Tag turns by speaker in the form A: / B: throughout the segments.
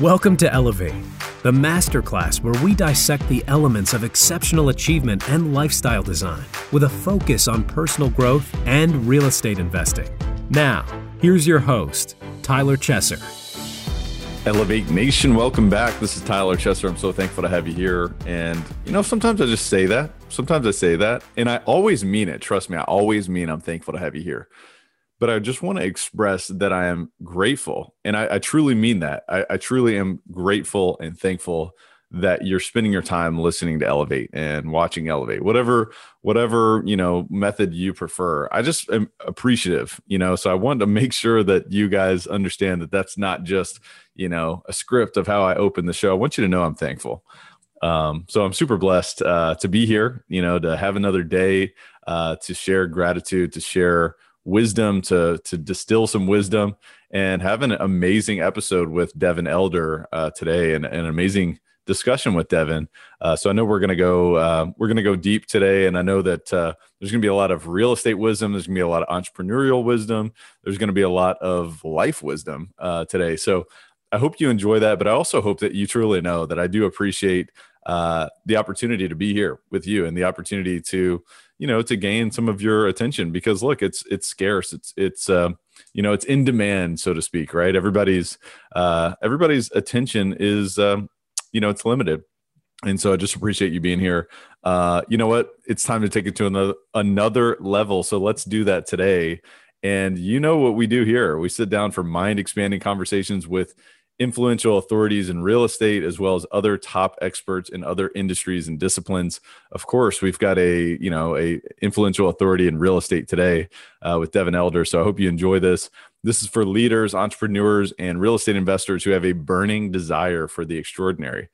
A: Welcome to Elevate, the masterclass where we dissect the elements of exceptional achievement and lifestyle design with a focus on personal growth and real estate investing. Now, here's your host, Tyler Chesser.
B: Elevate Nation, welcome back. This is Tyler Chesser. I'm so thankful to have you here. And, you know, sometimes I just say that. Sometimes I say that. And I always mean it. Trust me, I always mean I'm thankful to have you here but I just want to express that I am grateful. And I, I truly mean that. I, I, truly am grateful and thankful that you're spending your time listening to Elevate and watching Elevate, whatever, whatever, you know, method you prefer. I just am appreciative, you know, so I wanted to make sure that you guys understand that that's not just, you know, a script of how I open the show. I want you to know I'm thankful. Um, so I'm super blessed uh, to be here, you know, to have another day uh, to share gratitude, to share wisdom to to distill some wisdom and have an amazing episode with Devin Elder uh, today and, an amazing discussion with Devin. Uh, so I know we're gonna go uh, we're gonna go deep today, and I know that uh, there's gonna be a lot of real estate wisdom. There's gonna be a lot of entrepreneurial wisdom. There's gonna be a lot of life wisdom uh, today. So I hope you enjoy that, but I also hope that you truly know that I do appreciate uh, the opportunity to be here with you and the opportunity to you know to gain some of your attention because look it's it's scarce. It's it's uh, you know it's in demand so to speak right? Everybody's uh, everybody's attention is um, you know it's limited. And so i just appreciate you being here. Uh, you know what? It's time to take it to another another level. So let's do that today. And you know what we do here. We sit down for mind expanding conversations with influential authorities in real estate as well as other top experts in other industries and disciplines. Of course we've got a you know a influential authority in real estate today uh, with devin elder. So i hope you enjoy this. This is for leaders entrepreneurs and real estate investors who have a burning desire for the extraordinary.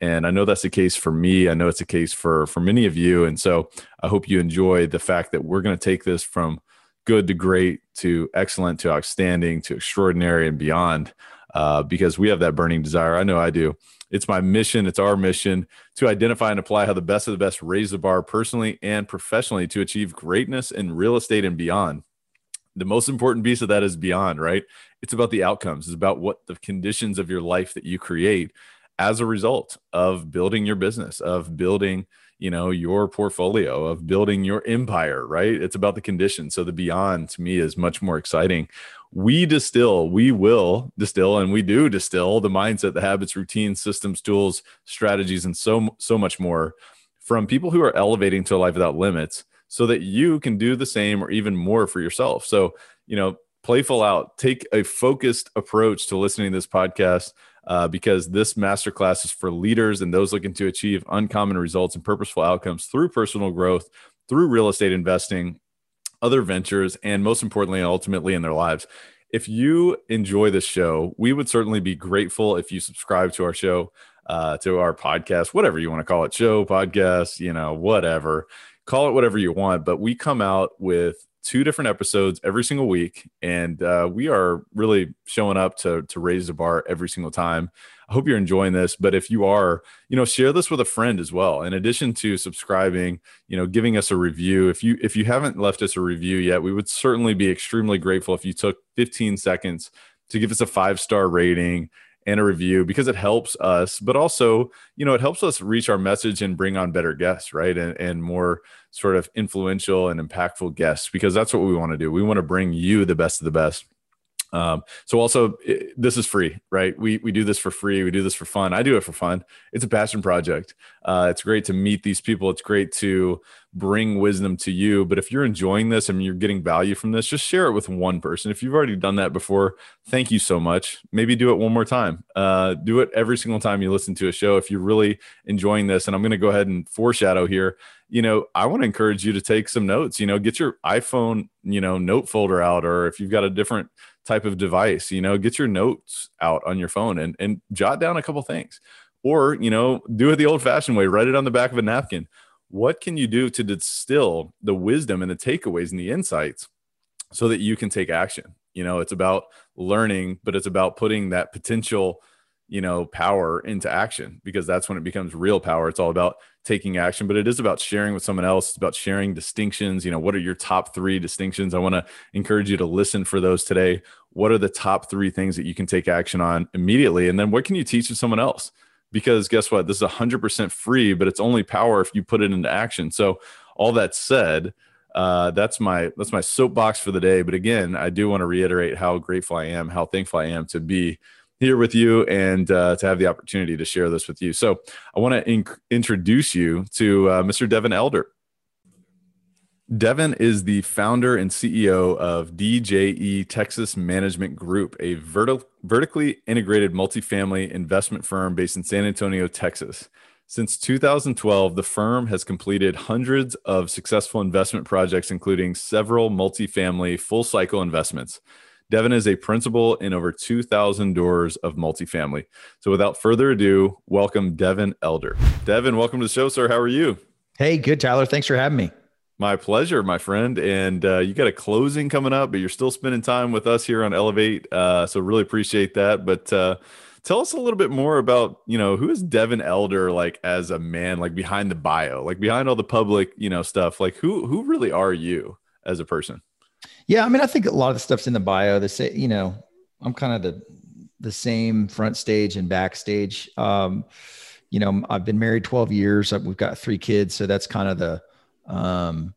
B: And i know that's the case for me. I know it's a case for for many of you. And so i hope you enjoy the fact that we're going to take this from good to great to excellent to outstanding to extraordinary and beyond uh, because we have that burning desire. I know I do. It's my mission, it's our mission to identify and apply how the best of the best raise the bar personally and professionally to achieve greatness in real estate and beyond. The most important piece of that is beyond, right? It's about the outcomes, it's about what the conditions of your life that you create as a result of building your business, of building you know your portfolio of building your empire right it's about the conditions so the beyond to me is much more exciting we distill, we will distill, and we do distill the mindset, the habits, routines, systems, tools, strategies, and so so much more from people who are elevating to a life without limits, so that you can do the same or even more for yourself. So you know, playful out, take a focused approach to listening to this podcast. Uh, because this masterclass is for leaders and those looking to achieve uncommon results and purposeful outcomes through personal growth, through real estate investing, other ventures, and most importantly, ultimately in their lives. If you enjoy this show, we would certainly be grateful if you subscribe to our show, uh, to our podcast, whatever you want to call it show, podcast, you know, whatever. Call it whatever you want. But we come out with two different episodes every single week, and uh, we are really showing up to to raise the bar every single time. I hope you're enjoying this. But if you are, you know, share this with a friend as well. In addition to subscribing, you know, giving us a review. If you if you haven't left us a review yet, we would certainly be extremely grateful if you took 15 seconds to give us a five star rating and a review because it helps us, but also, you know, it helps us reach our message and bring on better guests, right? And, and more sort of influential and impactful guests because that's what we want to do. We want to bring you the best of the best. Um, so also it, this is free, right? We, we do this for free. We do this for fun. I do it for fun. It's a passion project. Uh, it's great to meet these people. It's great to bring wisdom to you. But if you're enjoying this and you're getting value from this, just share it with one person. If you've already done that before, thank you so much. Maybe do it one more time. Uh, do it every single time you listen to a show. If you're really enjoying this, and I'm going to go ahead and foreshadow here, you know, I want to encourage you to take some notes. You know, get your iPhone, you know, note folder out, or if you've got a different type of device you know get your notes out on your phone and, and jot down a couple things. Or you know do it the old fashioned way write it on the back of a napkin. What can you do to distill the wisdom and the takeaways and the insights so that you can take action? You know it's about learning but it's about putting that potential you know power into action because that's when it becomes real power it's all about taking action but it is about sharing with someone else it's about sharing distinctions you know what are your top three distinctions i want to encourage you to listen for those today what are the top three things that you can take action on immediately? And then what can you teach to someone else? Because guess what? This is 100% free, but it's only power if you put it into action. So, all that said, uh, that's my that's my soapbox for the day. But again, I do want to reiterate how grateful I am, how thankful I am to be here with you and uh, to have the opportunity to share this with you. So I want to inc- introduce you to uh, Mr. Devin Elder. Devin is the founder and CEO of DJE Texas Management Group, a verti- vertically integrated multifamily investment firm based in San Antonio, Texas. Since 2012, the firm has completed hundreds of successful investment projects, including several multifamily full cycle investments. Devin is a principal in over 2,000 doors of multifamily. So without further ado, welcome Devin Elder. Devin, welcome to the show, sir. How are you?
C: Hey, good, Tyler. Thanks for having me.
B: My pleasure, my friend. And uh, you got a closing coming up, but you're still spending time with us here on Elevate. Uh, so really appreciate that. But uh, tell us a little bit more about, you know, who is Devin Elder like as a man, like behind the bio, like behind all the public, you know, stuff. Like who who really are you as a person?
C: Yeah, I mean, I think a lot of the stuff's in the bio. The say, you know, I'm kind of the the same front stage and backstage. Um, you know, I've been married 12 years. We've got three kids, so that's kind of the um,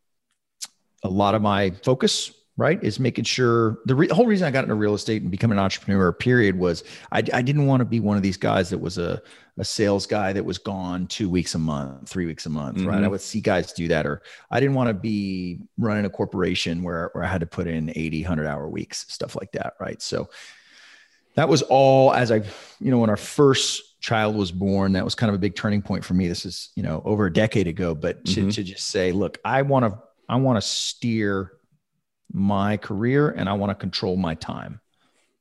C: a lot of my focus right is making sure the re- whole reason i got into real estate and become an entrepreneur period was i, I didn't want to be one of these guys that was a, a sales guy that was gone two weeks a month three weeks a month mm-hmm. right i mm-hmm. would see guys do that or i didn't want to be running a corporation where, where i had to put in 80 100 hour weeks stuff like that right so that was all as i you know when our first child was born that was kind of a big turning point for me this is you know over a decade ago but to, mm-hmm. to just say look i want to i want to steer my career and i want to control my time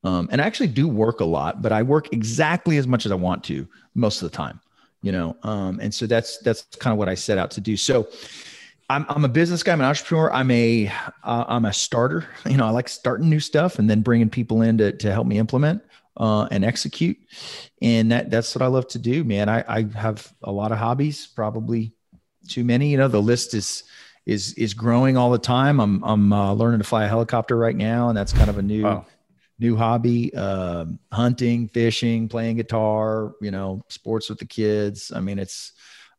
C: um, and i actually do work a lot but i work exactly as much as i want to most of the time you know um, and so that's that's kind of what i set out to do so I'm, I'm a business guy. I'm an entrepreneur. I'm a am uh, a starter. You know, I like starting new stuff and then bringing people in to, to help me implement uh, and execute. And that that's what I love to do, man. I, I have a lot of hobbies, probably too many. You know, the list is is is growing all the time. I'm I'm uh, learning to fly a helicopter right now, and that's kind of a new wow. New hobby. Uh, hunting, fishing, playing guitar. You know, sports with the kids. I mean, it's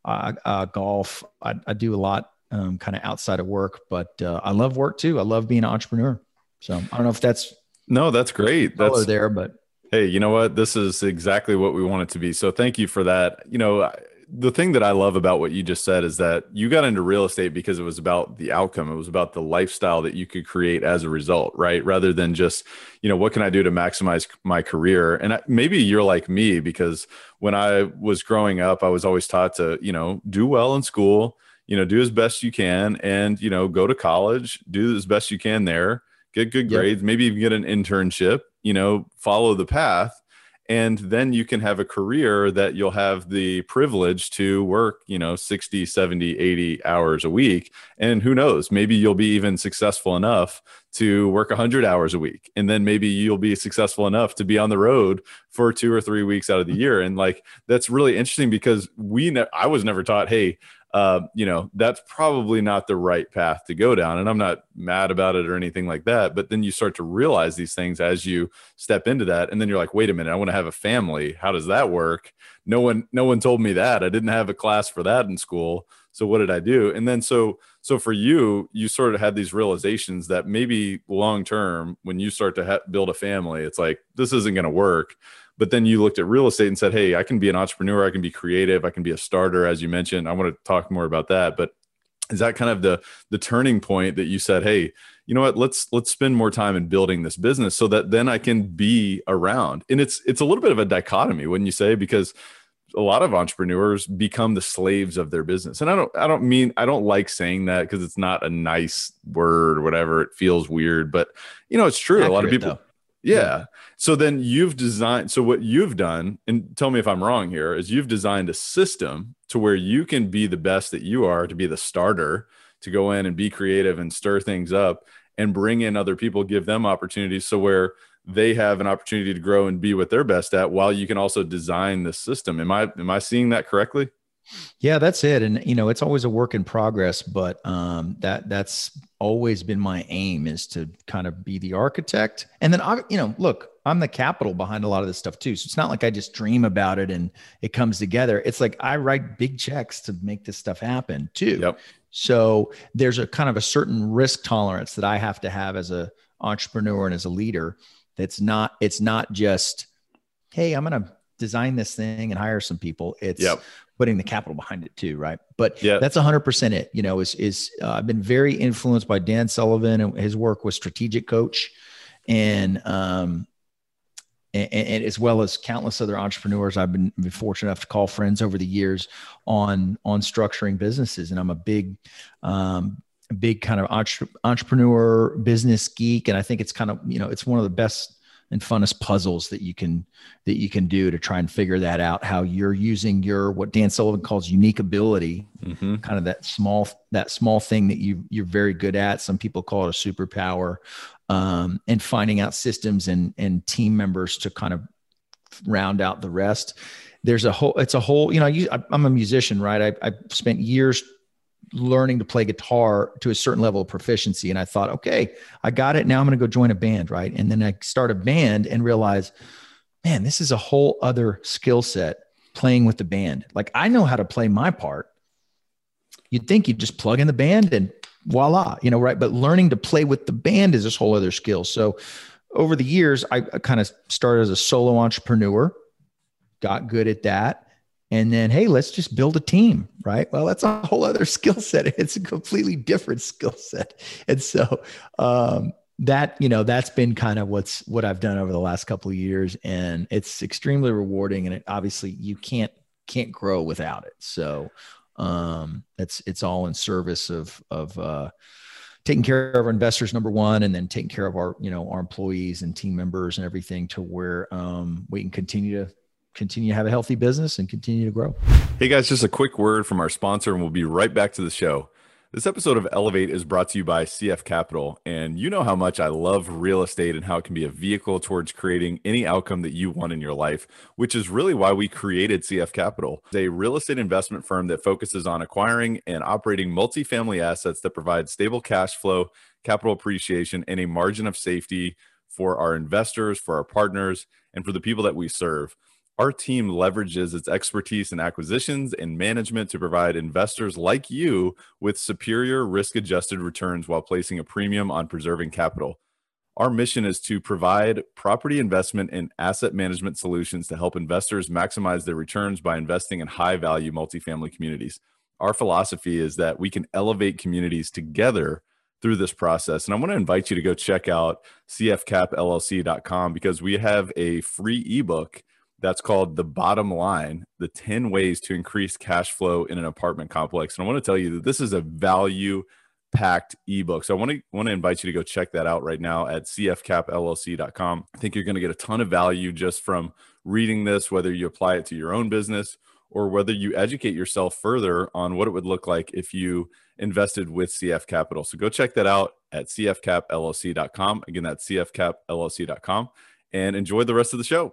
C: uh, uh golf. I, I, do a lot, um, kind of outside of work, but uh, I love work too. I love being an entrepreneur. So I don't know if that's
B: no, that's great. That's
C: there, but
B: Hey, you know what? This is exactly what we want it to be. So thank you for that. You know, the thing that I love about what you just said is that you got into real estate because it was about the outcome. It was about the lifestyle that you could create as a result, right? Rather than just, you know, what can I do to maximize my career? And maybe you're like me because when I was growing up, I was always taught to, you know, do well in school, you know, do as best you can and, you know, go to college, do as best you can there, get good grades, maybe even get an internship you know, follow the path. And then you can have a career that you'll have the privilege to work, you know, 60, 70, 80 hours a week. And who knows, maybe you'll be even successful enough to work 100 hours a week. And then maybe you'll be successful enough to be on the road for two or three weeks out of the year. And like, that's really interesting because we, ne- I was never taught, hey, uh, you know, that's probably not the right path to go down. And I'm not mad about it or anything like that. But then you start to realize these things as you step into that. And then you're like, wait a minute, I want to have a family. How does that work? No one, no one told me that. I didn't have a class for that in school. So what did I do? And then so, so for you, you sort of had these realizations that maybe long term, when you start to ha- build a family, it's like, this isn't going to work but then you looked at real estate and said, hey, I can be an entrepreneur, I can be creative, I can be a starter, as you mentioned. I want to talk more about that. But is that kind of the the turning point that you said, hey, you know what, let's let's spend more time in building this business so that then I can be around. And it's it's a little bit of a dichotomy, wouldn't you say? Because a lot of entrepreneurs become the slaves of their business and i don't i don't mean i don't like saying that because it's not a nice word or whatever it feels weird but you know it's true Accurate, a lot of people though. Yeah. So then you've designed, so what you've done, and tell me if I'm wrong here, is you've designed a system to where you can be the best that you are, to be the starter, to go in and be creative and stir things up and bring in other people, give them opportunities. So where they have an opportunity to grow and be what they're best at while you can also design the system. Am I, am I seeing that correctly?
C: Yeah, that's it. And you know, it's always a work in progress, but um, that that's always been my aim is to kind of be the architect. And then I, you know, look, I'm the capital behind a lot of this stuff too. So it's not like I just dream about it and it comes together. It's like I write big checks to make this stuff happen too.
B: Yep.
C: So there's a kind of a certain risk tolerance that I have to have as a entrepreneur and as a leader. That's not, it's not just, hey, I'm going to design this thing and hire some people. It's
B: yep
C: putting the capital behind it too, right? But
B: yeah.
C: that's 100% it. You know, is is uh, I've been very influenced by Dan Sullivan and his work with Strategic Coach, and um, and, and, as well as countless other entrepreneurs I've been, been, fortunate enough to call friends over the years on on structuring businesses, and I'm a big um, big kind of entre- entrepreneur business geek, and I think it's kind of you know it's one of the best and funnest puzzles that you can that you can do to try and figure that out how you're using your what dan sullivan calls unique ability mm-hmm. kind of that small that small thing that you you're very good at. Some people call it a superpower. Um, and finding out systems and and team members to kind of round out the rest. There's a whole it's a whole you know I, i'm a musician right? I, i spent years learning to play guitar to a certain level of proficiency. And I thought, okay, I got it. Now I'm going to go join a band. Right. And then I start a band and realize, man, this is a whole other skill set playing with the band. Like I know how to play my part. You'd think you'd just plug in the band and voila, you know, right. But learning to play with the band is this whole other skill. So over the years, I kind of started as a solo entrepreneur, got good at that and then hey let's just build a team right? Well that's a whole other skill set. It's a completely different skill set. And so um, that you know that's been kind of what's what i've done over the last couple of years. And it's extremely rewarding. And it, obviously you can't can't grow without it. So um it's it's all in service of of uh taking care of our investors number one and then taking care of our you know our employees and team members and everything to where um, we can continue to continue to have a healthy business and continue to grow.
B: Hey guys, just a quick word from our sponsor, and we'll be right back to the show. This episode of Elevate is brought to you by CF Capital. And you know how much I love real estate and how it can be a vehicle towards creating any outcome that you want in your life, which is really why we created CF Capital. It's a real estate investment firm that focuses on acquiring and operating multifamily assets that provide stable cash flow, capital appreciation, and a margin of safety for our investors, for our partners, and for the people that we serve. Our team leverages its expertise in acquisitions and management to provide investors like you with superior risk adjusted returns while placing a premium on preserving capital. Our mission is to provide property investment and asset management solutions to help investors maximize their returns by investing in high value multifamily communities. Our philosophy is that we can elevate communities together through this process. And I want to invite you to go check out cfcapllc.com because we have a free ebook that's called The Bottom Line The 10 Ways to Increase Cash Flow in an Apartment Complex. And I want to tell you that this is a value packed ebook. So I want to want to invite you to go check that out right now at cfcapllc.com. I think you're going to get a ton of value just from reading this whether you apply it to your own business or whether you educate yourself further on what it would look like if you invested with CF Capital. So go check that out at cfcapllc.com. Again, that's cfcapllc.com and enjoy the rest of the show.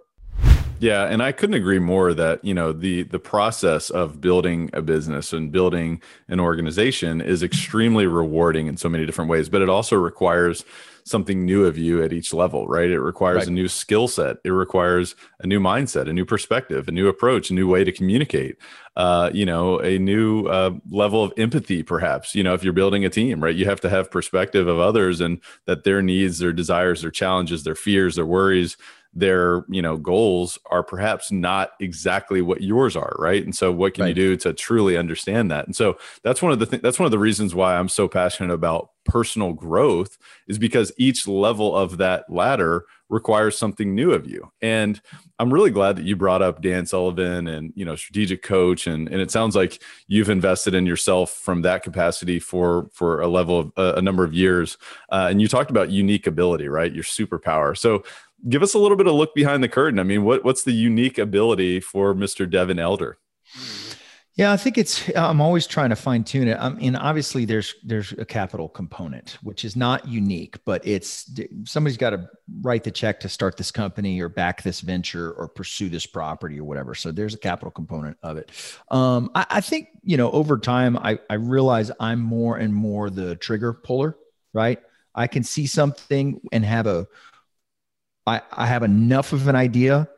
B: Yeah, and I couldn't agree more that, you know, the the process of building a business and building an organization is extremely rewarding in so many different ways, but it also requires something new of you at each level, right? It requires right. a new skill set. It requires a new mindset, a new perspective, a new approach, a new way to communicate. Uh, you know, a new uh, level of empathy, perhaps. You know, if you're building a team, right, you have to have perspective of others and that their needs, their desires, their challenges, their fears, their worries their you know goals are perhaps not exactly what yours are right? And so what can right. you do to truly understand that? And so that's one of the th- that's one of the reasons why i'm so passionate about personal growth is because each level of that ladder requires something new of you. And i'm really glad that you brought up dan sullivan and you know strategic coach and and it sounds like you've invested in yourself from that capacity for for a level of uh, a number of years. Uh, and you talked about unique ability right? Your superpower. So give us a little bit of look behind the curtain. I mean, what what's the unique ability for Mr. Devin Elder?
C: Yeah, I think it's. I'm always trying to fine tune it. I mean, obviously, there's there's a capital component, which is not unique, but it's somebody's got to write the check to start this company or back this venture or pursue this property or whatever. So there's a capital component of it. Um, I, I think you know over time, I I realize I'm more and more the trigger puller. Right, I can see something and have a. I I have enough of an idea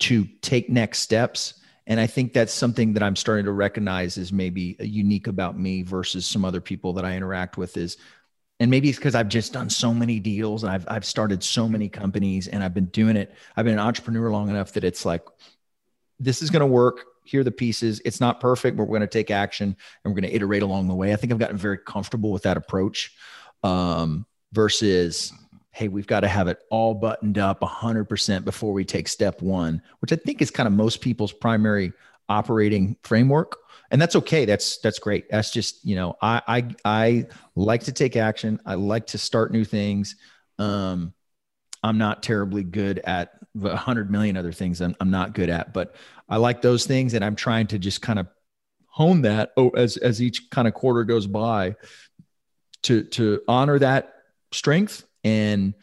C: to take next steps and I think that's something that I'm starting to recognize is maybe unique about me versus some other people that I interact with is, and maybe it's because I've just done so many deals and I've, I've started so many companies and I've been doing it. I've been an entrepreneur long enough that it's like, this is going to work. Here are the pieces. It's not perfect, but we're going to take action and we're going to iterate along the way. I think I've gotten very comfortable with that approach um, versus hey, we've got to have it all buttoned up 100% before we take step one, which I think is kind of most people's primary operating framework. And that's okay. That's that's great. That's just you know, I I I like to take action. I like to start new things. Um, I'm not terribly good at a hundred million other things. I'm, I'm not good at, but I like those things, and I'm trying to just kind of hone that as as each kind of quarter goes by to to honor that strength and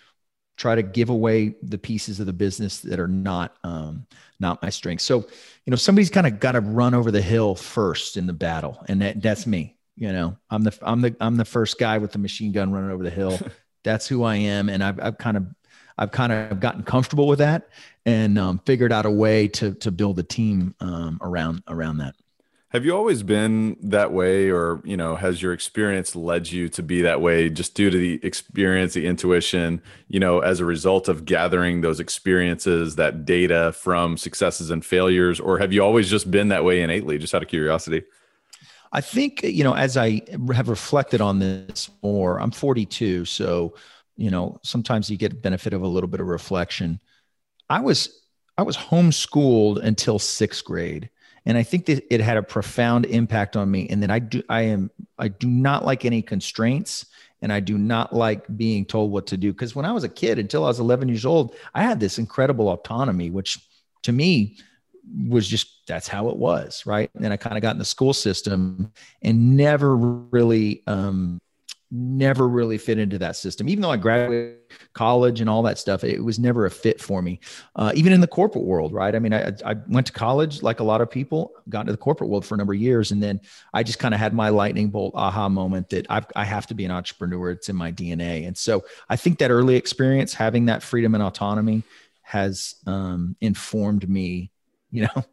C: try to give away the pieces of the business that are not um, not my strength. So, you know, somebody's kind of got to run over the hill first in the battle, and that, that's me. You know, I'm the I'm the I'm the first guy with the machine gun running over the hill. that's who I am, and I've I've kind of I've kind of gotten comfortable with that and um, figured out a way to to build a team um, around around that.
B: Have you always been that way, or you know, has your experience led you to be that way, just due to the experience, the intuition, you know, as a result of gathering those experiences, that data from successes and failures, or have you always just been that way innately, just out of curiosity?
C: I think you know, as I have reflected on this more, I'm 42, so you know, sometimes you get benefit of a little bit of reflection. I was I was homeschooled until sixth grade and I think that it had a profound impact on me. And that I do, I am, I do not like any constraints, and I do not like being told what to do. Because when I was a kid, until I was 11 years old, I had this incredible autonomy, which to me was just that's how it was, right? And I kind of got in the school system and never really um, never really fit into that system. Even though I graduated college and all that stuff, it was never a fit for me. Uh, even in the corporate world, right? I mean, I, I went to college like a lot of people, got into the corporate world for a number of years, and then I just kind of had my lightning bolt aha moment that I've, I have to be an entrepreneur. It's in my DNA, and so I think that early experience, having that freedom and autonomy, has um, informed me. You know,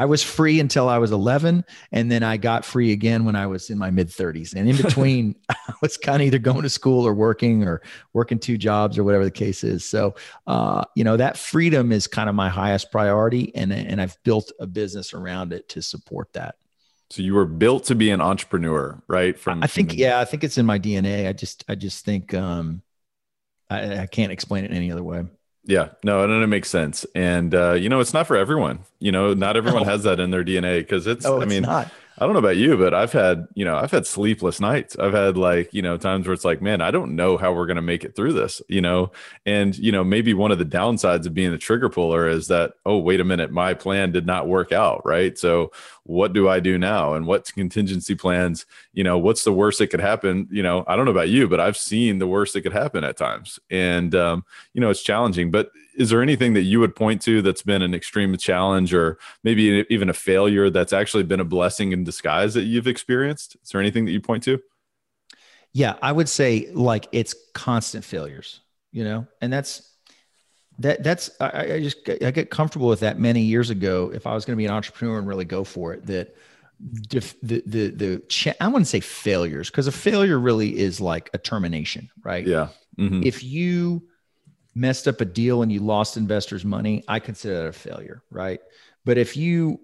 C: I was free until I was 11, and then I got free again when I was in my mid 30s. And in between, I was kind of either going to school or working or working two jobs or whatever the case is. So, uh, you know, that freedom is kind of my highest priority, and and I've built a business around it to support that.
B: So you were built to be an entrepreneur, right?
C: From I think, yeah, I think it's in my DNA. I just, I just think, um, I, I can't explain it any other way.
B: Yeah, no, and it makes sense. And uh, you know, it's not for everyone. You know, not everyone no. has that in their DNA because it's.
C: No,
B: I mean, it's
C: not.
B: I don't know about you, but I've had, you know, I've had sleepless nights. I've had like, you know, times where it's like, man, I don't know how we're going to make it through this, you know? And, you know, maybe one of the downsides of being the trigger puller is that, oh, wait a minute, my plan did not work out. Right. So what do I do now? And what contingency plans, you know, what's the worst that could happen? You know, I don't know about you, but I've seen the worst that could happen at times. And, um, you know, it's challenging, but is there anything that you would point to that's been an extreme challenge or maybe even a failure that's actually been a blessing in disguise that you've experienced? Is there anything that you point to?
C: Yeah, I would say like it's constant failures, you know, and that's that that's I, I just I get comfortable with that many years ago. If I was going to be an entrepreneur and really go for it, that the the the, the cha- I wouldn't say failures because a failure really is like a termination, right?
B: Yeah.
C: Mm-hmm. If you messed up a deal and you lost investors' money, I consider that a failure, right? But if you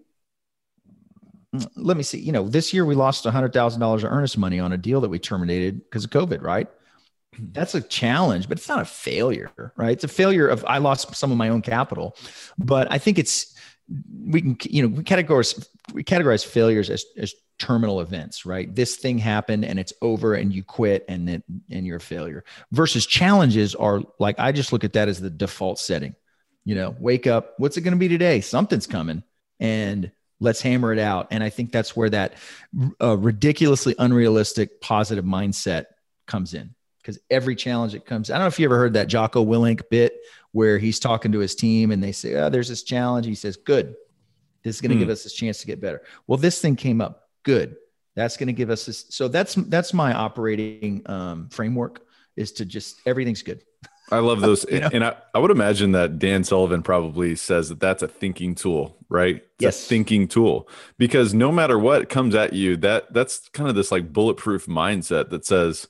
C: mm, let me see, you know, this year we lost $100,000 of earnest money on a deal that we terminated because of COVID, right? That's a challenge, but it's not a failure, right? It's a failure of I lost some of my own capital, but I think it's we can you know we categorize we categorize failures as as terminal events, right? This thing happened and it's over and you quit and then and you're a failure. Versus challenges are like I just look at that as the default setting. You know, wake up, what's it going to be today? Something's coming. And let's hammer it out and i think that's where that uh, ridiculously unrealistic positive mindset comes in because every challenge that comes i don't know if you ever heard that jocko willink bit where he's talking to his team and they say oh there's this challenge he says good this is going to hmm. give us this chance to get better well this thing came up good that's going to give us this so that's that's my operating um, framework is to just everything's good
B: I love those. you know? And I, I would imagine that Dan Sullivan probably says that that's a thinking tool, right? It's
C: yes.
B: thinking tool because no matter what comes at you, that that's kind of this like bulletproof mindset that says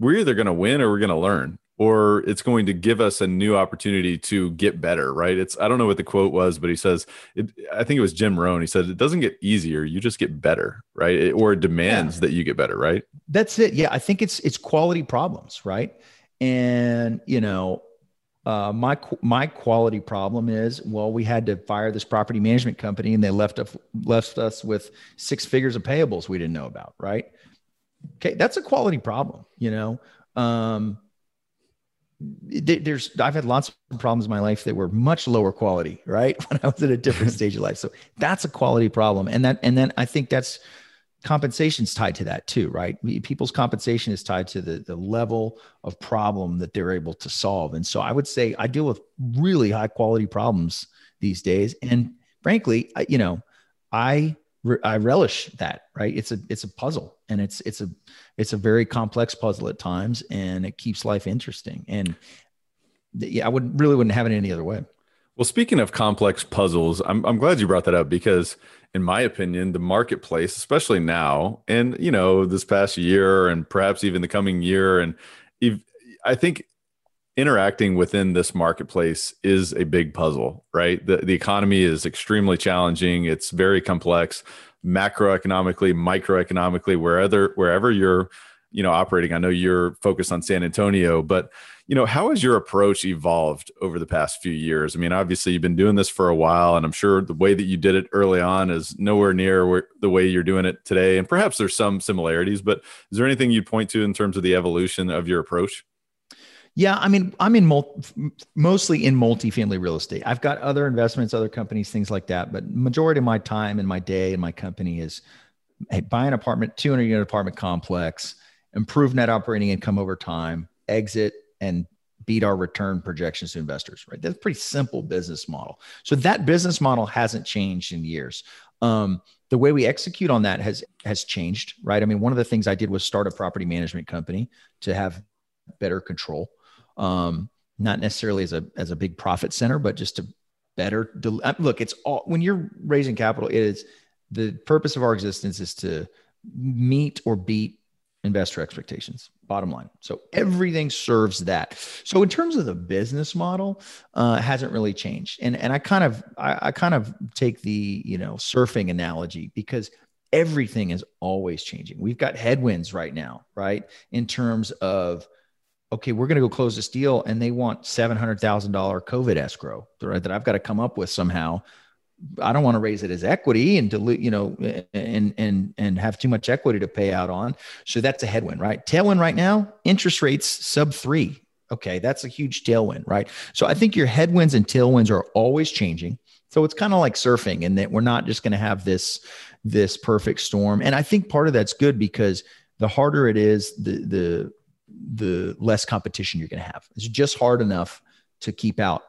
B: we're either going to win or we're going to learn or it's going to give us a new opportunity to get better, right? It's I don't know what the quote was, but he says it, I think it was Jim Rohn. He said it doesn't get easier, you just get better, right? It, or it demands yeah. that you get better, right?
C: That's it. Yeah, I think it's it's quality problems, right? And you know, uh, my my quality problem is well, we had to fire this property management company, and they left us left us with six figures of payables we didn't know about. Right? Okay, that's a quality problem. You know, um, there's I've had lots of problems in my life that were much lower quality. Right? When I was at a different stage of life, so that's a quality problem, and that and then I think that's compensation is tied to that too, right? People's compensation is tied to the, the level of problem that they're able to solve. And so I would say I deal with really high quality problems these days. And frankly, I, you know, I, I relish that, right? It's a, it's a puzzle and it's, it's a, it's a very complex puzzle at times and it keeps life interesting. And yeah, I would really wouldn't have it any other way.
B: Well, speaking of complex puzzles, I'm, I'm glad you brought that up because in my opinion, the marketplace, especially now, and you know, this past year, and perhaps even the coming year, and if, I think interacting within this marketplace is a big puzzle, right? The the economy is extremely challenging. It's very complex, macroeconomically, microeconomically, wherever wherever you're, you know, operating. I know you're focused on San Antonio, but you know how has your approach evolved over the past few years i mean obviously you've been doing this for a while and i'm sure the way that you did it early on is nowhere near where, the way you're doing it today and perhaps there's some similarities but is there anything you'd point to in terms of the evolution of your approach
C: yeah, I mean, I'm in mul- mostly in multifamily real estate. I've got other investments, other companies, things like that. But majority of my time and my day and my company is hey, buy an apartment, 200 unit apartment complex, improve net operating income over time, exit, and beat our return projections to investors, right? That's a pretty simple business model. So that business model hasn't changed in years. Um, the way we execute on that has has changed, right? I mean, one of the things I did was start a property management company to have better control. Um, not necessarily as a as a big profit center, but just to better del- look. It's all when you're raising capital. It is the purpose of our existence is to meet or beat investor expectations bottom line so everything serves that so in terms of the business model uh hasn't really changed and and i kind of I, I kind of take the you know surfing analogy because everything is always changing we've got headwinds right now right in terms of okay we're going to go close this deal and they want $700000 covid escrow right, that i've got to come up with somehow I don't want to raise it as equity and dilute, you know, and and and have too much equity to pay out on. So that's a headwind, right? Tailwind right now, interest rates sub three. Okay, that's a huge tailwind, right? So I think your headwinds and tailwinds are always changing. So it's kind of like surfing, in that we're not just going to have this this perfect storm. And I think part of that's good because the harder it is, the the the less competition you're going to have. It's just hard enough to keep out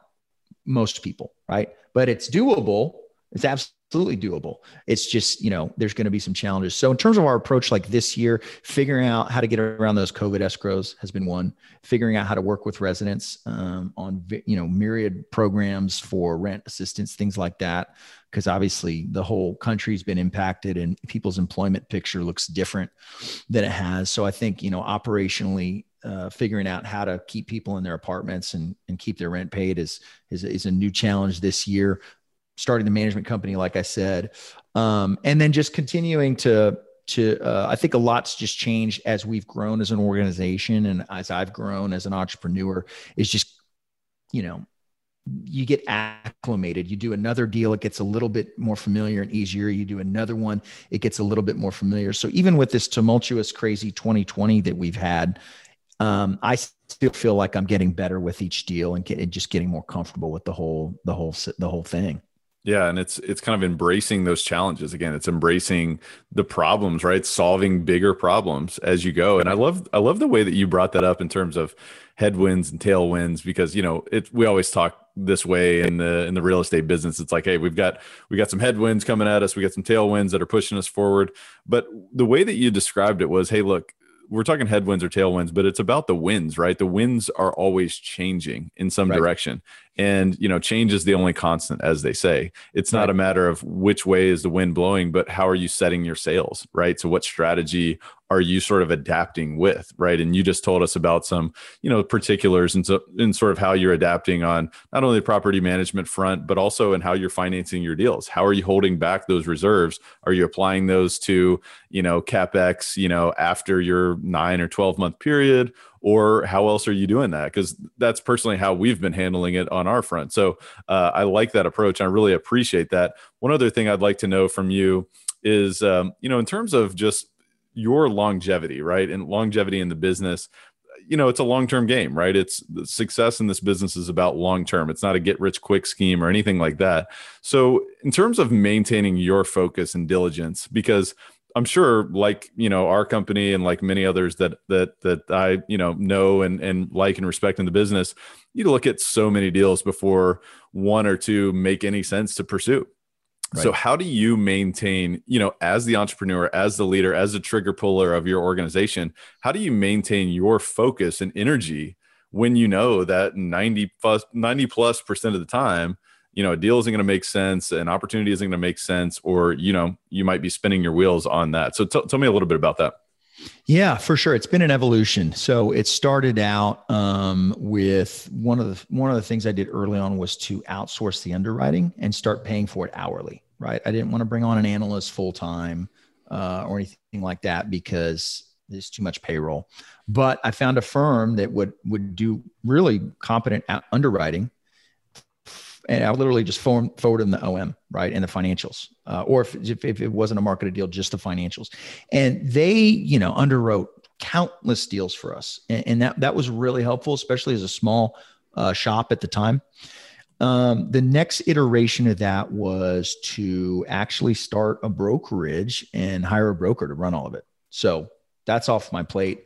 C: most people, right? But it's doable it's absolutely doable. It's just, you know, there's going to be some challenges. So, in terms of our approach, like this year, figuring out how to get around those COVID escrows has been one. Figuring out how to work with residents um, on, you know, myriad programs for rent assistance, things like that. Because obviously the whole country's been impacted and people's employment picture looks different than it has. So, I think, you know, operationally, uh, figuring out how to keep people in their apartments and, and keep their rent paid is, is, is a new challenge this year starting the management company, like I said, um, and then just continuing to to uh, I think a lot's just changed as we've grown as an organization and as I've grown as an entrepreneur. Is just you know you get acclimated. You do another deal, it gets a little bit more familiar and easier. You do another one, it gets a little bit more familiar. So even with this tumultuous, crazy 2020 that we've had, um, I still feel like I'm getting better with each deal and, get, and just getting more comfortable with the whole the whole the whole thing.
B: Yeah, and it's it's kind of embracing those challenges again. It's embracing the problems, right? Solving bigger problems as you go. And I love I love the way that you brought that up in terms of headwinds and tailwinds because you know it we always talk this way in the in the real estate business it's like hey we've got we got some headwinds coming at us we got some tailwinds that are pushing us forward but the way that you described it was hey look we're talking headwinds or tailwinds, but it's about the winds, right? The winds are always changing in some right. direction. And, you know, change is the only constant, as they say. It's not a matter of which way is the wind blowing, but how are you setting your sails, right? So, what strategy are you sort of adapting with, right? And you just told us about some, you know, particulars and so in sort of how you're adapting on not only the property management front, but also in how you're financing your deals. How are you holding back those reserves? Are you applying those to, you know, capex, you know, after your nine or twelve month period? Or how else are you doing that? Because that's personally how we've been handling it on our front. So uh, i like that approach i really appreciate that. One other thing i'd like to know from you is um, you know in terms of just your longevity right and longevity in the business you know it's a long-term game right? It's success in this business is about long term it's not a get rich quick scheme or anything like that. So in terms of maintaining your focus and diligence because I'm sure, like you know, our company and like many others that that that I you know know and and like and respect in the business, you look at so many deals before one or two make any sense to pursue. Right. So how do you maintain, you know, as the entrepreneur, as the leader, as the trigger puller of your organization, how do you maintain your focus and energy when you know that 90 plus 90 plus percent of the time you know a deal isn't going to make sense an opportunity isn't going to make sense or you know you might be spinning your wheels on that so t- tell me a little bit about that
C: yeah, for sure. It's been an evolution. So it started out um, with one of the one of the things I did early on was to outsource the underwriting and start paying for it hourly. Right. I didn't want to bring on an analyst full time uh, or anything like that because there's too much payroll. But I found a firm that would would do really competent underwriting and I literally just forward, forward them the OM, right, and the financials, uh, or if, if, if it wasn't a marketed deal, just the financials, and they, you know, underwrote countless deals for us, and, and that that was really helpful, especially as a small uh, shop at the time. Um, the next iteration of that was to actually start a brokerage and hire a broker to run all of it. So that's off my plate.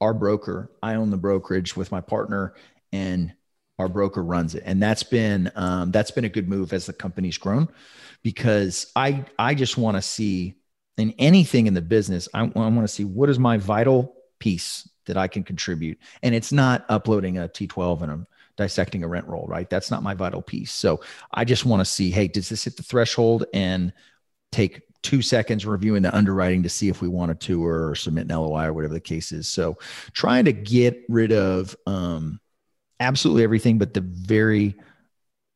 C: Our broker, I own the brokerage with my partner, and our broker runs it. And that's been um, that's been a good move as the company's grown because i i just want to see in anything in the business i, I want to see what is my vital piece that i can contribute. And it's not uploading a t12 and I'm dissecting a rent roll right? That's not my vital piece. So i just want to see hey does this hit the threshold? And take two seconds reviewing the underwriting to see if we want to tour or submit an LOI or whatever the case is. So trying to get rid of um, absolutely everything but the very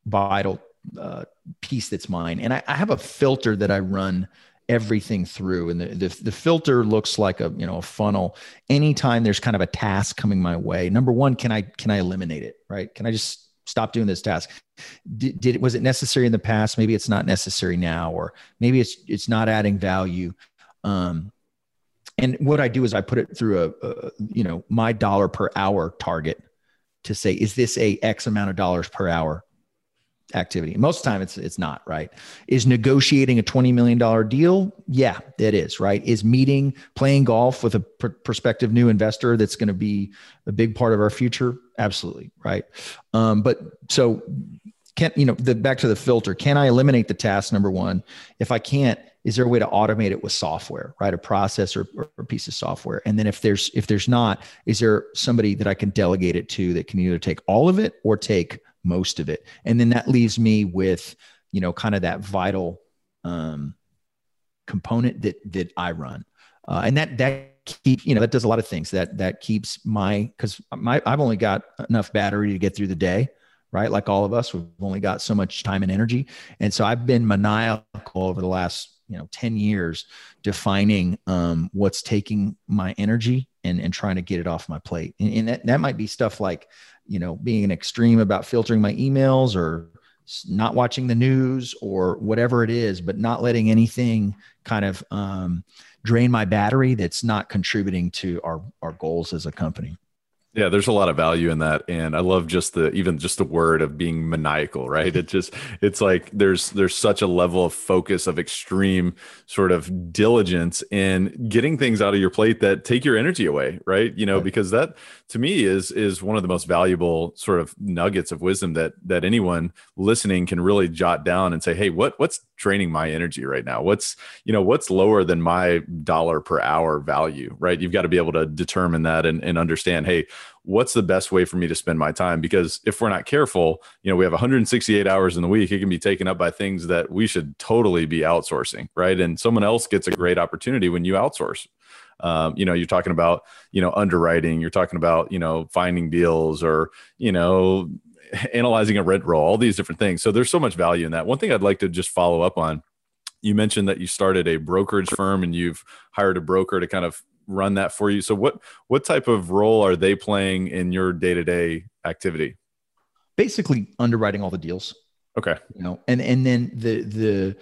C: vital uh, piece that's mine. And I, I, have a filter that I run everything through, and the, the the filter looks like a you know a funnel. Anytime there's kind of a task coming my way, number one, can I can I eliminate it? Right? Can I just stop doing this task? Did, did was it necessary in the past? Maybe it's not necessary now, or maybe it's it's not adding value. Um, and what I do is I put it through a, a you know my dollar per hour target to say, is this a X amount of dollars per hour activity? Most of the time it's it's not, right? Is negotiating a $20 million deal? Yeah, it is, right? Is meeting, playing golf with a pr- prospective new investor that's going to be a big part of our future? Absolutely, right? Um, but so can you know the back to the filter, can I eliminate the task number one? If I can't, is there a way to automate it with software right? A process or, or, a piece of software. And then if there's if there's not is there somebody that i can delegate it to that can either take all of it or take most of it? And then that leaves me with you know kind of that vital um, component that that i run. Uh, and that that keep you know that does a lot of things. That that keeps my because my i've only got enough battery to get through the day right? Like all of us we've only got so much time and energy. And so i've been maniacal over the last you know 10 years defining um, what's taking my energy and, and trying to get it off my plate. And, and that, that might be stuff like you know being an extreme about filtering my emails or not watching the news or whatever it is but not letting anything kind of um, drain my battery that's not contributing to our our goals as a company
B: Yeah, there's a lot of value in that, and I love just the even just the word of being maniacal, right? It just it's like there's there's such a level of focus of extreme sort of diligence in getting things out of your plate that take your energy away, right? You know, right. because that to me is is one of the most valuable sort of nuggets of wisdom that that anyone listening can really jot down and say, hey, what what's draining my energy right now? What's you know what's lower than my dollar per hour value, right? You've got to be able to determine that and, and understand, hey what's the best way for me to spend my time because if we're not careful you know we have 168 hours in the week it can be taken up by things that we should totally be outsourcing right and someone else gets a great opportunity when you outsource um, you know you're talking about you know underwriting you're talking about you know finding deals or you know analyzing a rent roll all these different things so there's so much value in that one thing i'd like to just follow up on you mentioned that you started a brokerage firm and you've hired a broker to kind of run that for you. So what what type of role are they playing in your day to day activity?
C: Basically, underwriting all the deals.
B: Okay.
C: You know, and and then the the